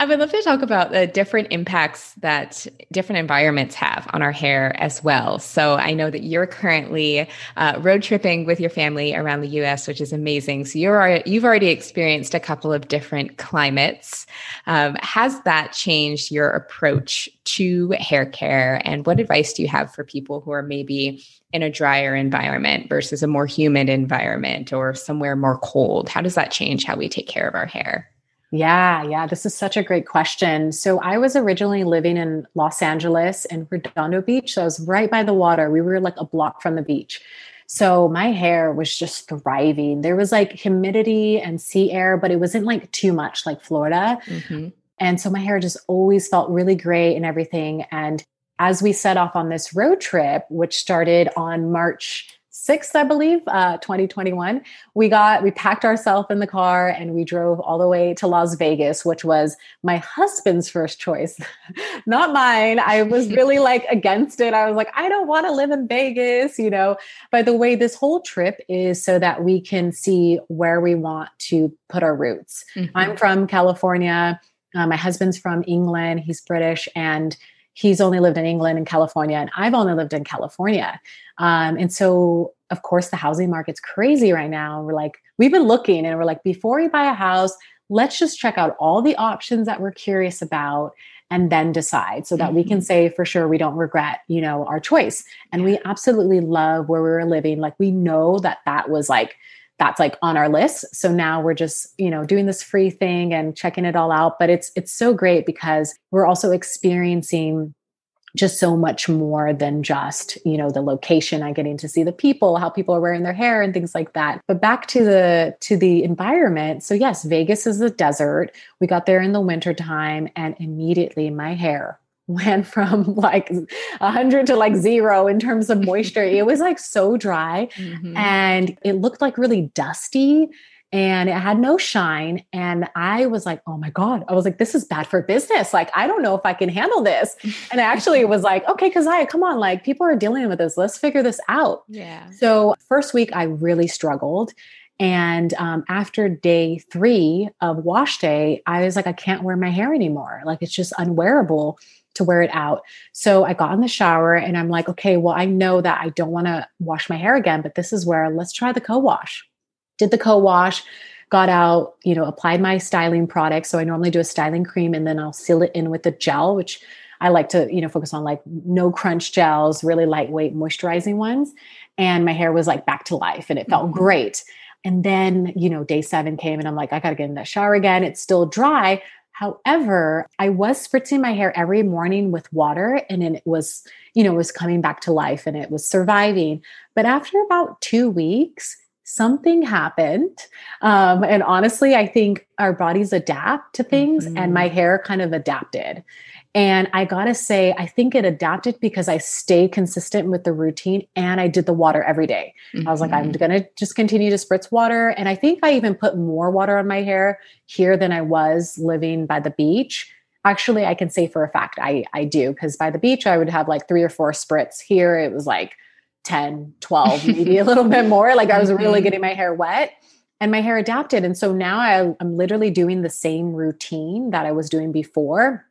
I would love to talk about the different impacts that different environments have on our hair as well. So I know that you're currently uh, road tripping with your family around the U.S., which is amazing. So you're you've already experienced a couple of different climates. Um, has that changed your approach to hair care? And what advice do you have for people who are maybe in a drier environment versus a more humid environment or somewhere more cold? How does that change how we take care of our hair? Yeah, yeah, this is such a great question. So, I was originally living in Los Angeles in Redondo Beach. So, I was right by the water. We were like a block from the beach. So, my hair was just thriving. There was like humidity and sea air, but it wasn't like too much like Florida. Mm-hmm. And so, my hair just always felt really great and everything. And as we set off on this road trip, which started on March 6th, I believe, uh, 2021, we got, we packed ourselves in the car and we drove all the way to Las Vegas, which was my husband's first choice, not mine. I was really like against it. I was like, I don't want to live in Vegas, you know. By the way, this whole trip is so that we can see where we want to put our roots. Mm-hmm. I'm from California. Uh, my husband's from England. He's British and he's only lived in England and California, and I've only lived in California. Um, and so, of course, the housing market's crazy right now. We're like, we've been looking and we're like, before we buy a house, let's just check out all the options that we're curious about and then decide so that we can mm-hmm. say for sure we don't regret you know our choice. And we absolutely love where we were living. Like we know that that was like that's like on our list. So now we're just you know doing this free thing and checking it all out. But it's it's so great because we're also experiencing just so much more than just you know the location i'm getting to see the people how people are wearing their hair and things like that. But back to the to the environment. So yes vegas is a desert. We got there in the winter time and immediately my hair went from like 100 to like zero in terms of moisture. It was like so dry mm-hmm. and it looked like really dusty and it had no shine. And I was like, oh my God. I was like, this is bad for business. Like, I don't know if I can handle this. And I actually was like, okay, I come on, like people are dealing with this. Let's figure this out. Yeah. So, first week, I really struggled. And um, after day three of wash day, I was like, I can't wear my hair anymore. Like, it's just unwearable to wear it out. So I got in the shower and I'm like, okay, well, I know that I don't want to wash my hair again, but this is where let's try the co wash did the co-wash got out you know applied my styling product so i normally do a styling cream and then i'll seal it in with a gel which I like to, you know, focus on like no crunch gels, really lightweight moisturizing ones. And my hair was like back to life and it felt mm-hmm. great. And then, you know, day seven came and I'm like, I got to get in that shower again. It's still dry. However, I was spritzing my hair every morning with water and then it was, you know, was coming back to life and it was surviving. But after about two weeks, something happened. Um, and honestly, I think our bodies adapt to things, mm-hmm. and my hair kind of adapted. And I gotta say, I think it adapted because I stay consistent with the routine and I did the water every day. Mm-hmm. I was like, I'm mm-hmm. gonna just continue to spritz water. And I think I even put more water on my hair here than I was living by the beach. Actually, I can say for a fact I, I do, because by the beach, I would have like three or four spritz. Here, it was like 10, 12, maybe a little bit more. Like I was really mm-hmm. getting my hair wet and my hair adapted. And so now I, I'm literally doing the same routine that I was doing before,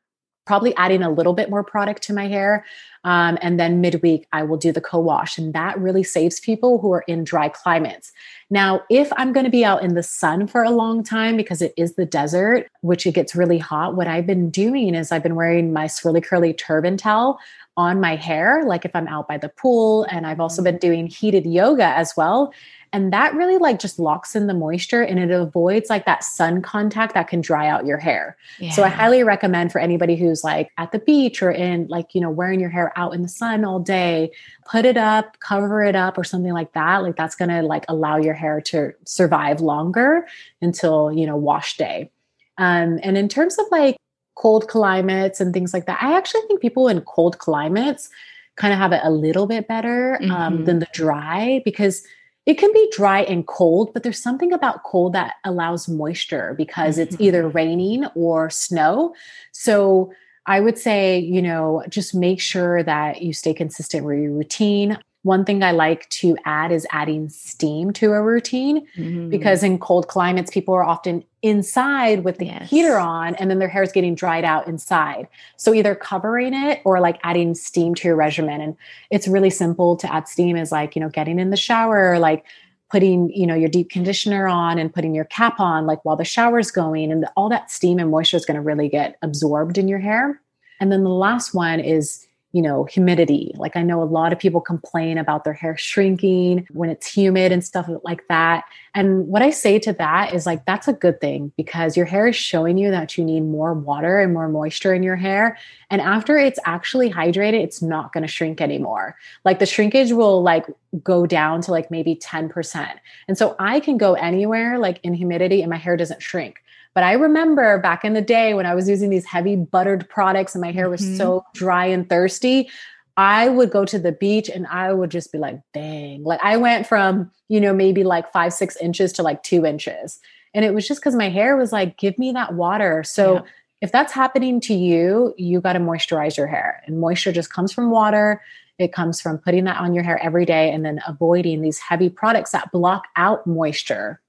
probably adding a little bit more product to my hair. Um, and then midweek, I will do the co wash. And that really saves people who are in dry climates. Now, if I'm going to be out in the sun for a long time because it is the desert, which it gets really hot, what I've been doing is I've been wearing my swirly curly turban towel on my hair, like if I'm out by the pool. And I've also been doing heated yoga as well. And that really like just locks in the moisture and it avoids like that sun contact that can dry out your hair. Yeah. So I highly recommend for anybody who's like at the beach or in like, you know, wearing your hair out in the sun all day, put it up, cover it up or something like that. Like that's going to like allow your hair to survive longer until, you know, wash day. Um, and in terms of like cold climates and things like that. I actually think people in cold climates kind of have it a little bit better um, mm-hmm. than the dry because it can be dry and cold, but there's something about cold that allows moisture because mm-hmm. it's either raining or snow. So I would say, you know, just make sure that you stay consistent with your routine. One thing I like to add is adding steam to a routine mm-hmm. because in cold climates, people are often inside with the yes. heater on and then their hair is getting dried out inside. So either covering it or like adding steam to your regimen. And it's really simple to add steam is like, you know, getting in the shower, like putting, you know, your deep conditioner on and putting your cap on like while the shower's going and all that steam and moisture is going to really get absorbed in your hair. And then the last one is you know, humidity. Like I know a lot of people complain about their hair shrinking when it's humid and stuff like that. And what I say to that is like, that's a good thing because your hair is showing you that you need more water and more moisture in your hair. And after it's actually hydrated, it's not going to shrink anymore. Like the shrinkage will like go down to like maybe 10%. And so I can go anywhere like in humidity and my hair doesn't shrink. But I remember back in the day when I was using these heavy buttered products and my hair was mm-hmm. so dry and thirsty, I would go to the beach and I would just be like, dang. Like I went from, you know, maybe like five, six inches to like two inches. And it was just because my hair was like, give me that water. So yeah. if that's happening to you, you got to moisturize your hair. And moisture just comes from water. It comes from putting that on your hair every day and then avoiding these heavy products that block out moisture.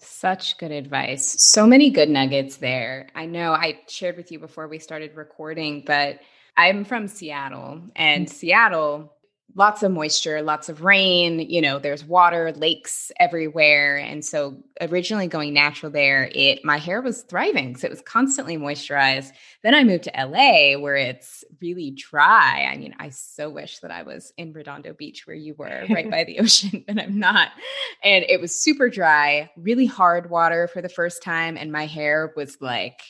Such good advice. So many good nuggets there. I know I shared with you before we started recording, but I'm from Seattle and mm-hmm. Seattle lots of moisture, lots of rain, you know, there's water, lakes everywhere. And so originally going natural there, it my hair was thriving because it was constantly moisturized. Then I moved to LA where it's really dry. I mean, I so wish that I was in Redondo Beach where you were, right by the ocean, but I'm not. And it was super dry, really hard water for the first time and my hair was like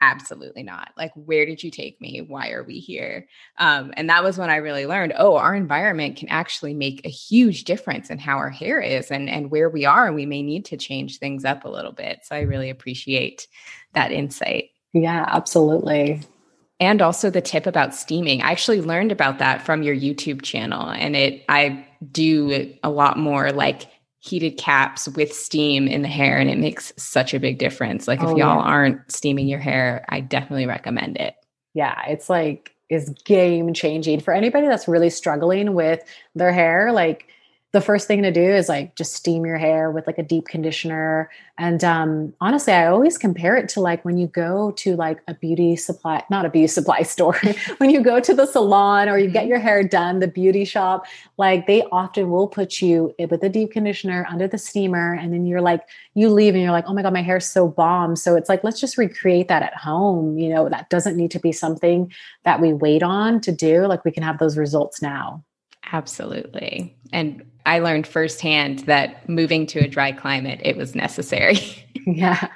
absolutely not. Like where did you take me? Why are we here? Um, and that was when i really learned oh our environment can actually make a huge difference in how our hair is and and where we are and we may need to change things up a little bit. So i really appreciate that insight. Yeah absolutely. And also the tip about steaming. I actually learned about that from your youtube channel and it i do a lot more like heated caps with steam in the hair and it makes such a big difference. Like if oh, y'all yeah. aren't steaming your hair, I definitely recommend it. Yeah, it's like is game changing for anybody that's really struggling with their hair like the first thing to do is like just steam your hair with like a deep conditioner. And um, honestly, I always compare it to like when you go to like a beauty supply, not a beauty supply store, when you go to the salon or you get mm-hmm. your hair done, the beauty shop, like they often will put you with a deep conditioner under the steamer. And then you're like, you leave and you're like, oh my God, my hair's so bomb. So it's like, let's just recreate that at home. You know, that doesn't need to be something that we wait on to do. Like we can have those results now. Absolutely. And I learned firsthand that moving to a dry climate, it was necessary. yeah.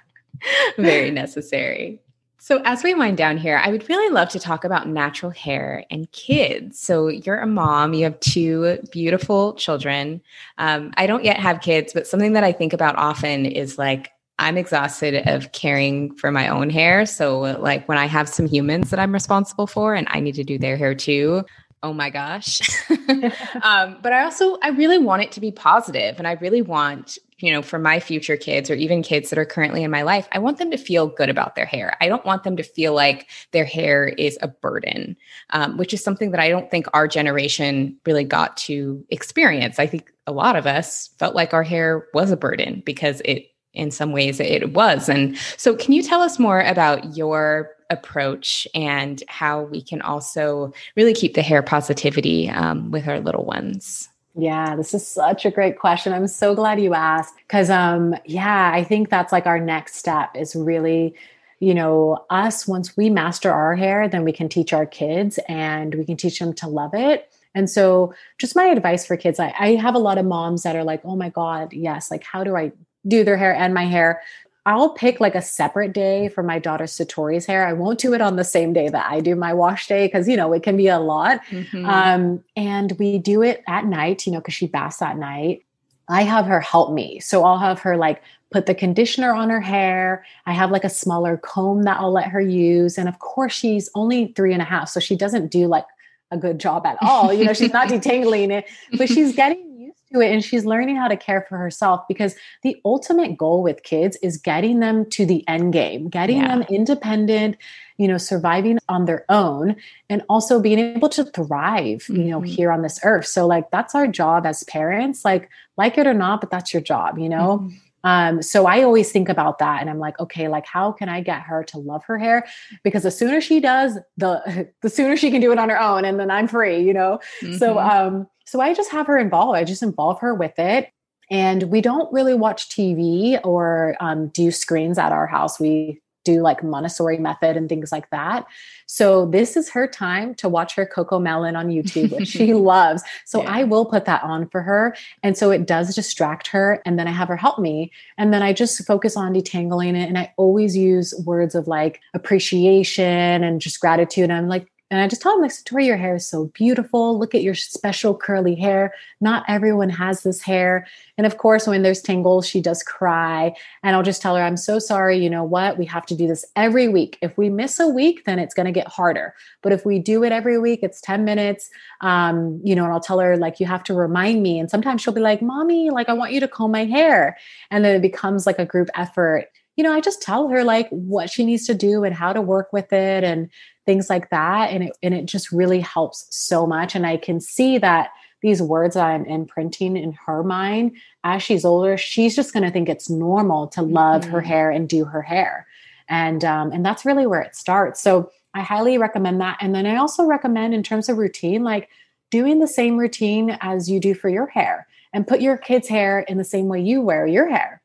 Very necessary. So, as we wind down here, I would really love to talk about natural hair and kids. So, you're a mom, you have two beautiful children. Um, I don't yet have kids, but something that I think about often is like, I'm exhausted of caring for my own hair. So, like, when I have some humans that I'm responsible for and I need to do their hair too, oh my gosh. um, but I also, I really want it to be positive and I really want, you know, for my future kids or even kids that are currently in my life, I want them to feel good about their hair. I don't want them to feel like their hair is a burden, um, which is something that I don't think our generation really got to experience. I think a lot of us felt like our hair was a burden because it, in some ways, it was. And so, can you tell us more about your approach and how we can also really keep the hair positivity um, with our little ones? Yeah, this is such a great question. I'm so glad you asked because, um, yeah, I think that's like our next step is really, you know, us once we master our hair, then we can teach our kids and we can teach them to love it. And so, just my advice for kids, I, I have a lot of moms that are like, oh my God, yes, like, how do I do their hair and my hair? I'll pick like a separate day for my daughter Satori's hair. I won't do it on the same day that I do my wash day because, you know, it can be a lot. Mm-hmm. Um, and we do it at night, you know, because she baths at night. I have her help me. So I'll have her like put the conditioner on her hair. I have like a smaller comb that I'll let her use. And of course, she's only three and a half. So she doesn't do like a good job at all. You know, she's not detangling it, but she's getting to it and she's learning how to care for herself because the ultimate goal with kids is getting them to the end game, getting yeah. them independent, you know, surviving on their own and also being able to thrive, you know, mm-hmm. here on this earth. So like that's our job as parents, like like it or not, but that's your job, you know. Mm-hmm. Um, so I always think about that and I'm like, okay, like how can I get her to love her hair? Because the sooner she does, the the sooner she can do it on her own and then I'm free, you know? Mm-hmm. So um so I just have her involved. I just involve her with it. And we don't really watch TV or um, do screens at our house. We do like Montessori method and things like that. So this is her time to watch her CoComelon on YouTube, which she loves. So yeah. I will put that on for her. And so it does distract her. And then I have her help me. And then I just focus on detangling it. And I always use words of like appreciation and just gratitude. And I'm like, and I just tell them, like, Satori, your hair is so beautiful. Look at your special curly hair. Not everyone has this hair. And of course, when there's tangles, she does cry. And I'll just tell her, I'm so sorry. You know what? We have to do this every week. If we miss a week, then it's going to get harder. But if we do it every week, it's 10 minutes. Um, you know, and I'll tell her, like, you have to remind me. And sometimes she'll be like, Mommy, like, I want you to comb my hair. And then it becomes like a group effort you know, I just tell her like what she needs to do and how to work with it and things like that. And it and it just really helps so much. And I can see that these words that I'm imprinting in her mind as she's older, she's just going to think it's normal to love mm-hmm. her hair and do her hair, and um, and that's really where it starts. So I highly recommend that. And then I also recommend in terms of routine, like doing the same routine as you do for your hair, and put your kids' hair in the same way you wear your hair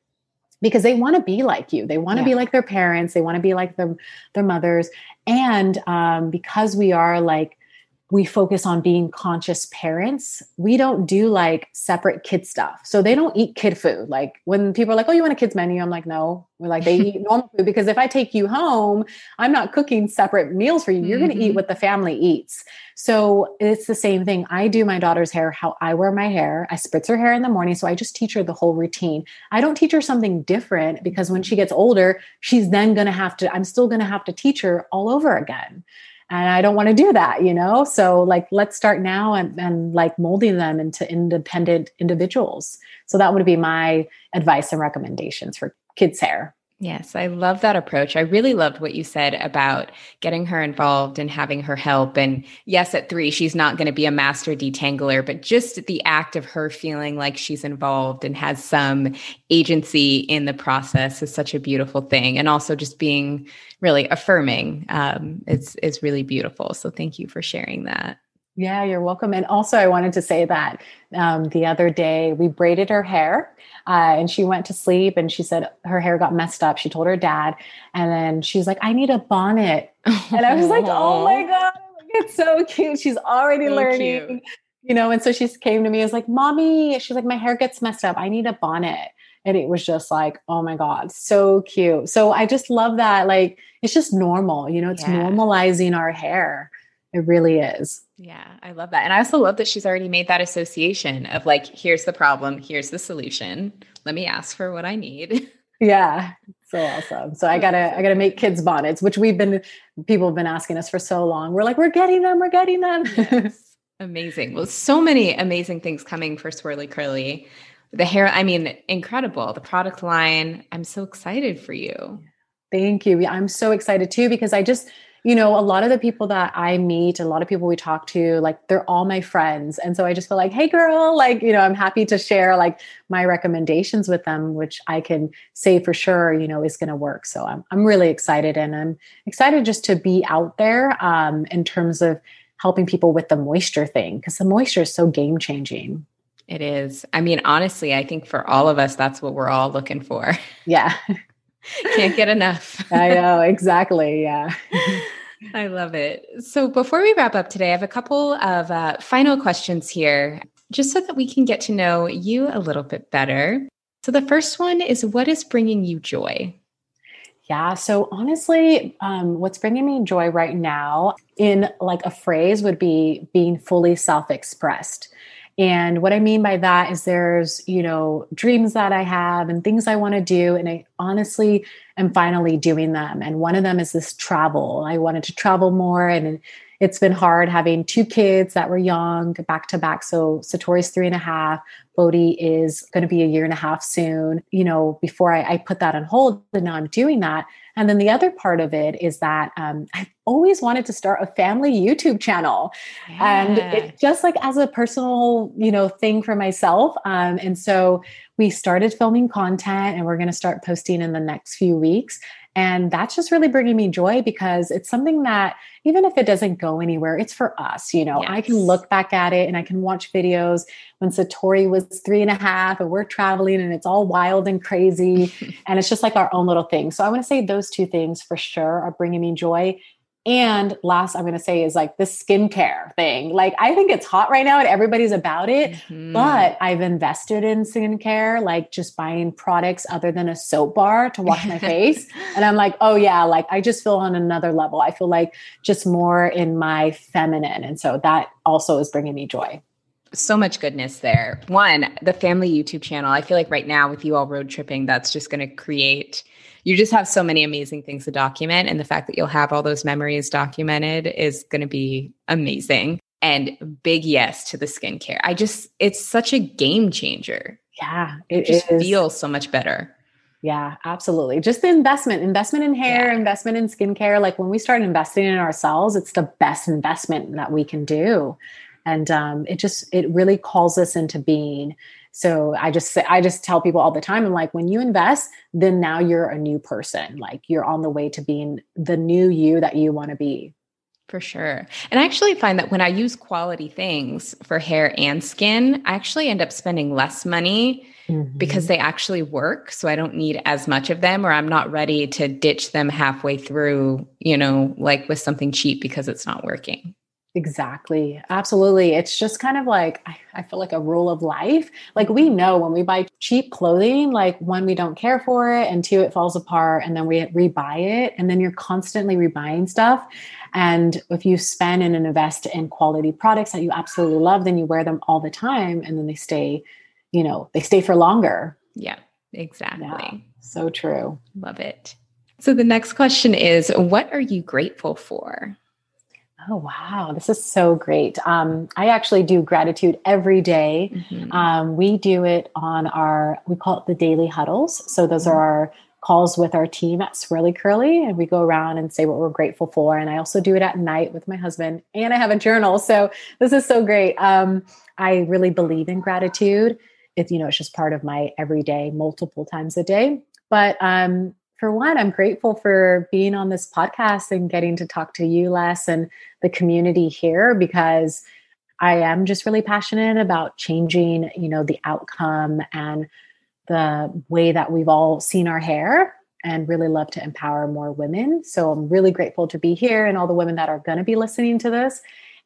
because they want to be like you. They want to yeah. be like their parents. They want to be like their their mothers. And um, because we are like we focus on being conscious parents. We don't do like separate kid stuff. So they don't eat kid food. Like when people are like, "Oh, you want a kids menu?" I'm like, "No." We're like, they eat normal food because if I take you home, I'm not cooking separate meals for you. You're mm-hmm. going to eat what the family eats. So it's the same thing. I do my daughter's hair how I wear my hair. I spritz her hair in the morning, so I just teach her the whole routine. I don't teach her something different because when she gets older, she's then going to have to I'm still going to have to teach her all over again and i don't want to do that you know? So like let's start now and, and like molding them into independent individuals. So that would be my advice and recommendations for kids hair Yes, I love that approach. I really loved what you said about getting her involved and having her help. And yes, at three, she's not going to be a master detangler, but just the act of her feeling like she's involved and has some agency in the process is such a beautiful thing. And also just being really affirming um, is, is really beautiful. So thank you for sharing that. Yeah, you're welcome. And also, I wanted to say that um, the other day we braided her hair uh, and she went to sleep and she said her hair got messed up. She told her dad, and then she's like, I need a bonnet. And I was like, oh my God, it's so cute. She's already so learning. Cute. You know, and so she came to me, and was like, Mommy, she's like, my hair gets messed up. I need a bonnet. And it was just like, oh my God, so cute. So I just love that. Like, it's just normal, you know, it's yeah. normalizing our hair. It really is. Yeah, I love that. And I also love that she's already made that association of like, here's the problem, here's the solution. Let me ask for what I need. Yeah. So awesome. So I gotta I gotta make kids bonnets, which we've been people have been asking us for so long. We're like, we're getting them, we're getting them. Yes. Amazing. Well, so many amazing things coming for Swirly Curly. The hair, I mean, incredible. The product line. I'm so excited for you. Thank you. I'm so excited too because I just you know, a lot of the people that I meet, a lot of people we talk to, like they're all my friends. And so I just feel like, hey, girl, like, you know, I'm happy to share like my recommendations with them, which I can say for sure, you know, is going to work. So I'm, I'm really excited. And I'm excited just to be out there um, in terms of helping people with the moisture thing, because the moisture is so game changing. It is. I mean, honestly, I think for all of us, that's what we're all looking for. Yeah. Can't get enough. I know, exactly. Yeah. I love it. So before we wrap up today, I have a couple of uh, final questions here, just so that we can get to know you a little bit better. So the first one is what is bringing you joy? Yeah. So honestly, um, what's bringing me joy right now, in like a phrase, would be being fully self expressed. And what I mean by that is there's, you know, dreams that I have and things I want to do. And I honestly am finally doing them. And one of them is this travel. I wanted to travel more and it's been hard having two kids that were young back to back. So Satori's three and a half, Bodhi is going to be a year and a half soon. You know, before I, I put that on hold, and now I'm doing that. And then the other part of it is that um, I've always wanted to start a family YouTube channel, yeah. and it just like as a personal, you know, thing for myself. Um, and so we started filming content, and we're going to start posting in the next few weeks. And that's just really bringing me joy because it's something that, even if it doesn't go anywhere, it's for us. You know, yes. I can look back at it and I can watch videos when Satori was three and a half and we're traveling and it's all wild and crazy. and it's just like our own little thing. So I want to say those two things for sure are bringing me joy. And last, I'm going to say is like this skincare thing. Like, I think it's hot right now and everybody's about it, mm-hmm. but I've invested in skincare, like just buying products other than a soap bar to wash my face. And I'm like, oh, yeah, like I just feel on another level. I feel like just more in my feminine. And so that also is bringing me joy so much goodness there. One, the family YouTube channel. I feel like right now with you all road tripping, that's just going to create you just have so many amazing things to document. And the fact that you'll have all those memories documented is going to be amazing. And big yes to the skincare. I just, it's such a game changer. Yeah, it, it just is. feels so much better. Yeah, absolutely. Just the investment, investment in hair, yeah. investment in skincare. Like when we start investing in ourselves, it's the best investment that we can do. And um, it just, it really calls us into being. So I just say, I just tell people all the time, I'm like, when you invest, then now you're a new person. Like you're on the way to being the new you that you want to be. For sure. And I actually find that when I use quality things for hair and skin, I actually end up spending less money mm-hmm. because they actually work. So I don't need as much of them, or I'm not ready to ditch them halfway through, you know, like with something cheap because it's not working. Exactly. Absolutely. It's just kind of like, I, I, feel like a rule of life. Like we mm-hmm. know when we buy cheap clothing, like one, we don't care for it, and two, it falls apart, and then we rebuy it. And then you're constantly rebuying stuff. And if you spend and invest in quality products that you absolutely love, then you wear them all the time and then they stay, you know, they stay for longer. Yeah, exactly. Yeah, so true. Love it. So the next question is What are you grateful for? Oh, wow. This is so great. Um, I actually do gratitude every day. Mm-hmm. Um, we do it on our, we call it the daily huddles. So those mm-hmm. are our calls with our team at Swirly Curly and we go around and say what we're grateful for. And I also do it at night with my husband and I have a journal. So this is so great. Um, I really believe in gratitude. It's, you know, it's just part of my everyday, multiple times a day. But um, for one, I'm grateful for being on this podcast and getting to talk to you, Les, and the community here because I am just really passionate about changing, you know, the outcome and the way that we've all seen our hair and really love to empower more women. So I'm really grateful to be here and all the women that are going to be listening to this.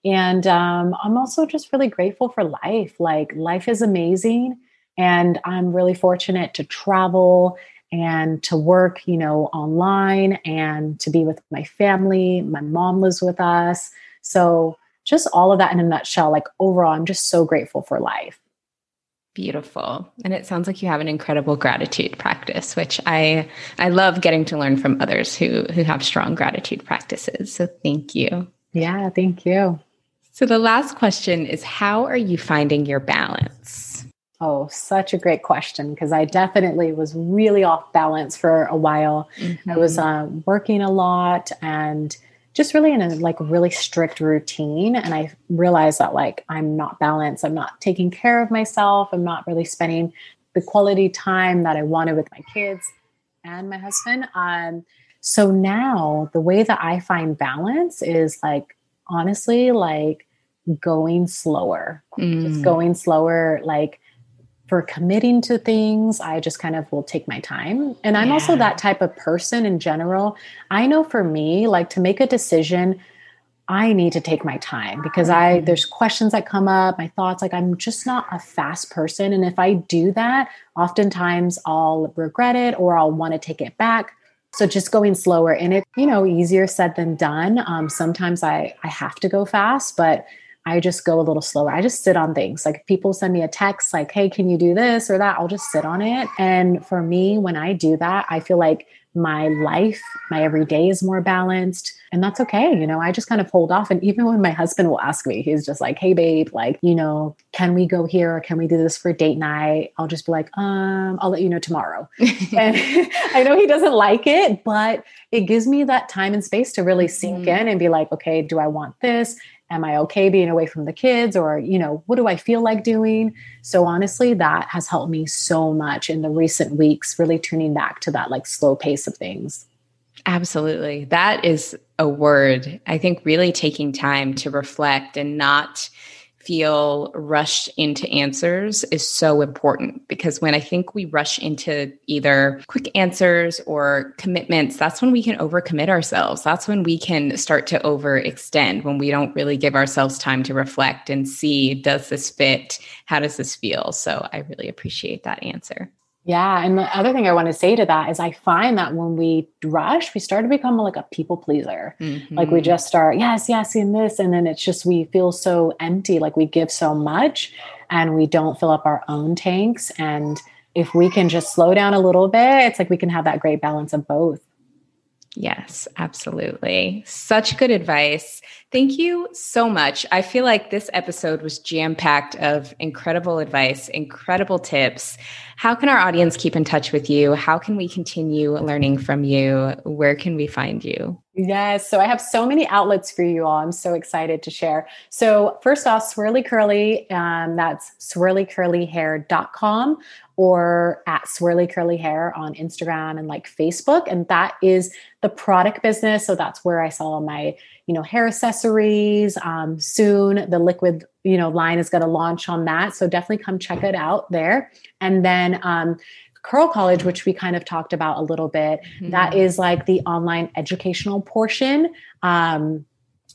And um, I'm also just really grateful for life. Like, life is amazing. And I'm really fortunate to travel and to work, you know, online and to be with my family. My mom lives with us. So, just all of that in a nutshell, like overall, I'm just so grateful for life. Beautiful. And it sounds like you have an incredible gratitude practice, which I I love getting to learn from others who who have strong gratitude practices. So thank you. Yeah, thank you. So the last question is how are you finding your balance? Oh, such a great question because I definitely was really off balance for a while. Mm-hmm. I was uh, working a lot and just really in a like really strict routine and i realized that like i'm not balanced i'm not taking care of myself i'm not really spending the quality time that i wanted with my kids and my husband um so now the way that i find balance is like honestly like going slower mm. just going slower like for committing to things, I just kind of will take my time. And I'm yeah. also that type of person in general. I know for me, like to make a decision, I need to take my time because I mm-hmm. there's questions that come up, my thoughts like I'm just not a fast person and if I do that, oftentimes I'll regret it or I'll want to take it back. So just going slower and it, you know, easier said than done. Um, sometimes I I have to go fast, but I just go a little slower. I just sit on things. Like people send me a text like, "Hey, can you do this or that?" I'll just sit on it. And for me, when I do that, I feel like my life, my everyday is more balanced. And that's okay. You know, I just kind of hold off. And even when my husband will ask me, he's just like, hey, babe, like, you know, can we go here or can we do this for date night? I'll just be like, um, I'll let you know tomorrow. and I know he doesn't like it, but it gives me that time and space to really sink mm-hmm. in and be like, okay, do I want this? Am i okay being away from the kids? Or you know what do i feel like doing? So honestly that has helped me so much in the recent weeks really tuning back to that like slow pace of things. Absolutely. That is a word i think really taking time to reflect and not feel rushed into answers is so important because when I think we rush into either quick answers or commitments, that's when we can overcommit ourselves. That's when we can start to overextend when we don't really give ourselves time to reflect and see does this fit? How does this feel? So I really appreciate that answer. Yeah. And the other thing I want to say to that is I find that when we rush, we start to become like a people pleaser. Mm-hmm. Like we mm-hmm. just start, yes, yes, in this. And then it's just, we feel so empty, like we give so much and we don't fill up our own tanks. And if we can just slow down a little bit, it's like we can have that great balance of both. Yes, absolutely. Such good advice. Thank you so much. I feel like this episode was jam packed of incredible advice, incredible tips. How can our audience keep in touch with you? How can we continue learning from you? Where can we find you? Yes. So I have so many outlets for you all. I'm so excited to share. So, first off, Swirly Curly, um, that's swirlycurlyhair.com or at Swirly Curly Hair on Instagram and like Facebook. And that is the product business. So that's where I sell my, you know, hair accessories. Um, soon the liquid, you know, line is going to launch on that. So definitely come check it out there. And then um, Curl College, which we kind of talked about a little bit, mm-hmm. that is like the online educational portion. Um,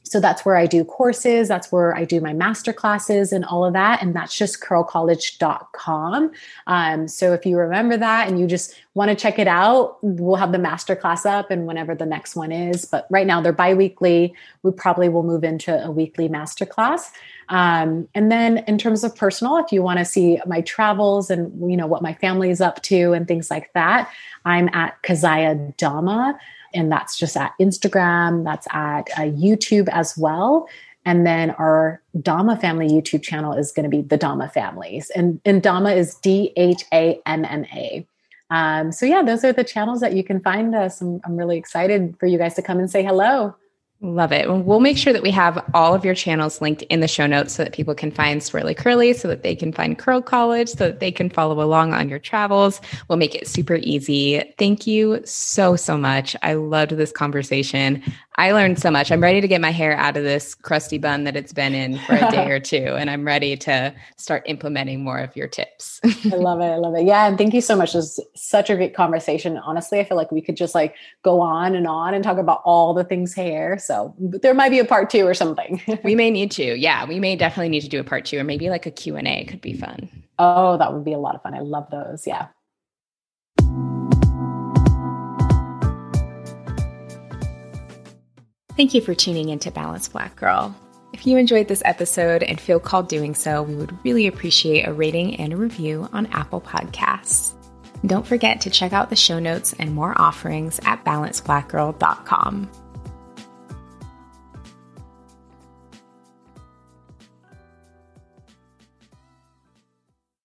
so that's where I do courses. That's where I do my master classes and all of that. And that's just curlcollege.com. Um, so if you remember that and you just want to check it out, we'll have the master class up and whenever the next one is. But right now they're biweekly. We probably will move into a weekly master class. Um, and then in terms of personal, if you want to see my travels and you know what my family is up to and things like that, I'm at Keziah Dhamma and that's just at Instagram, that's at uh, YouTube as well. And then our Dhamma family YouTube channel is going to be the Dhamma families. And, and Dhamma is D H A M M A. Um, so yeah, those are the channels that you can find us. I'm, I'm really excited for you guys to come and say hello. Love it. We'll make sure that we have all of your channels linked in the show notes so that people can find Swirly Curly, so that they can find Curl College, so that they can follow along on your travels. We'll make it super easy. Thank you so, so much. I loved this conversation. I learned so much. I'm ready to get my hair out of this crusty bun that it's been in for a day or two, and I'm ready to start implementing more of your tips. I love it. I love it. Yeah. And thank you so much. It was such a great conversation. Honestly, I feel like we could just like go on and on and talk about all the things hair. So there might be a part two or something. we may need to. Yeah. We may definitely need to do a part two or maybe like a Q&A could be fun. Oh, that would be a lot of fun. I love those. Yeah. Thank you for tuning in to Balance Black Girl. If you enjoyed this episode and feel called doing so, we would really appreciate a rating and a review on Apple Podcasts. Don't forget to check out the show notes and more offerings at balanceblackgirl.com.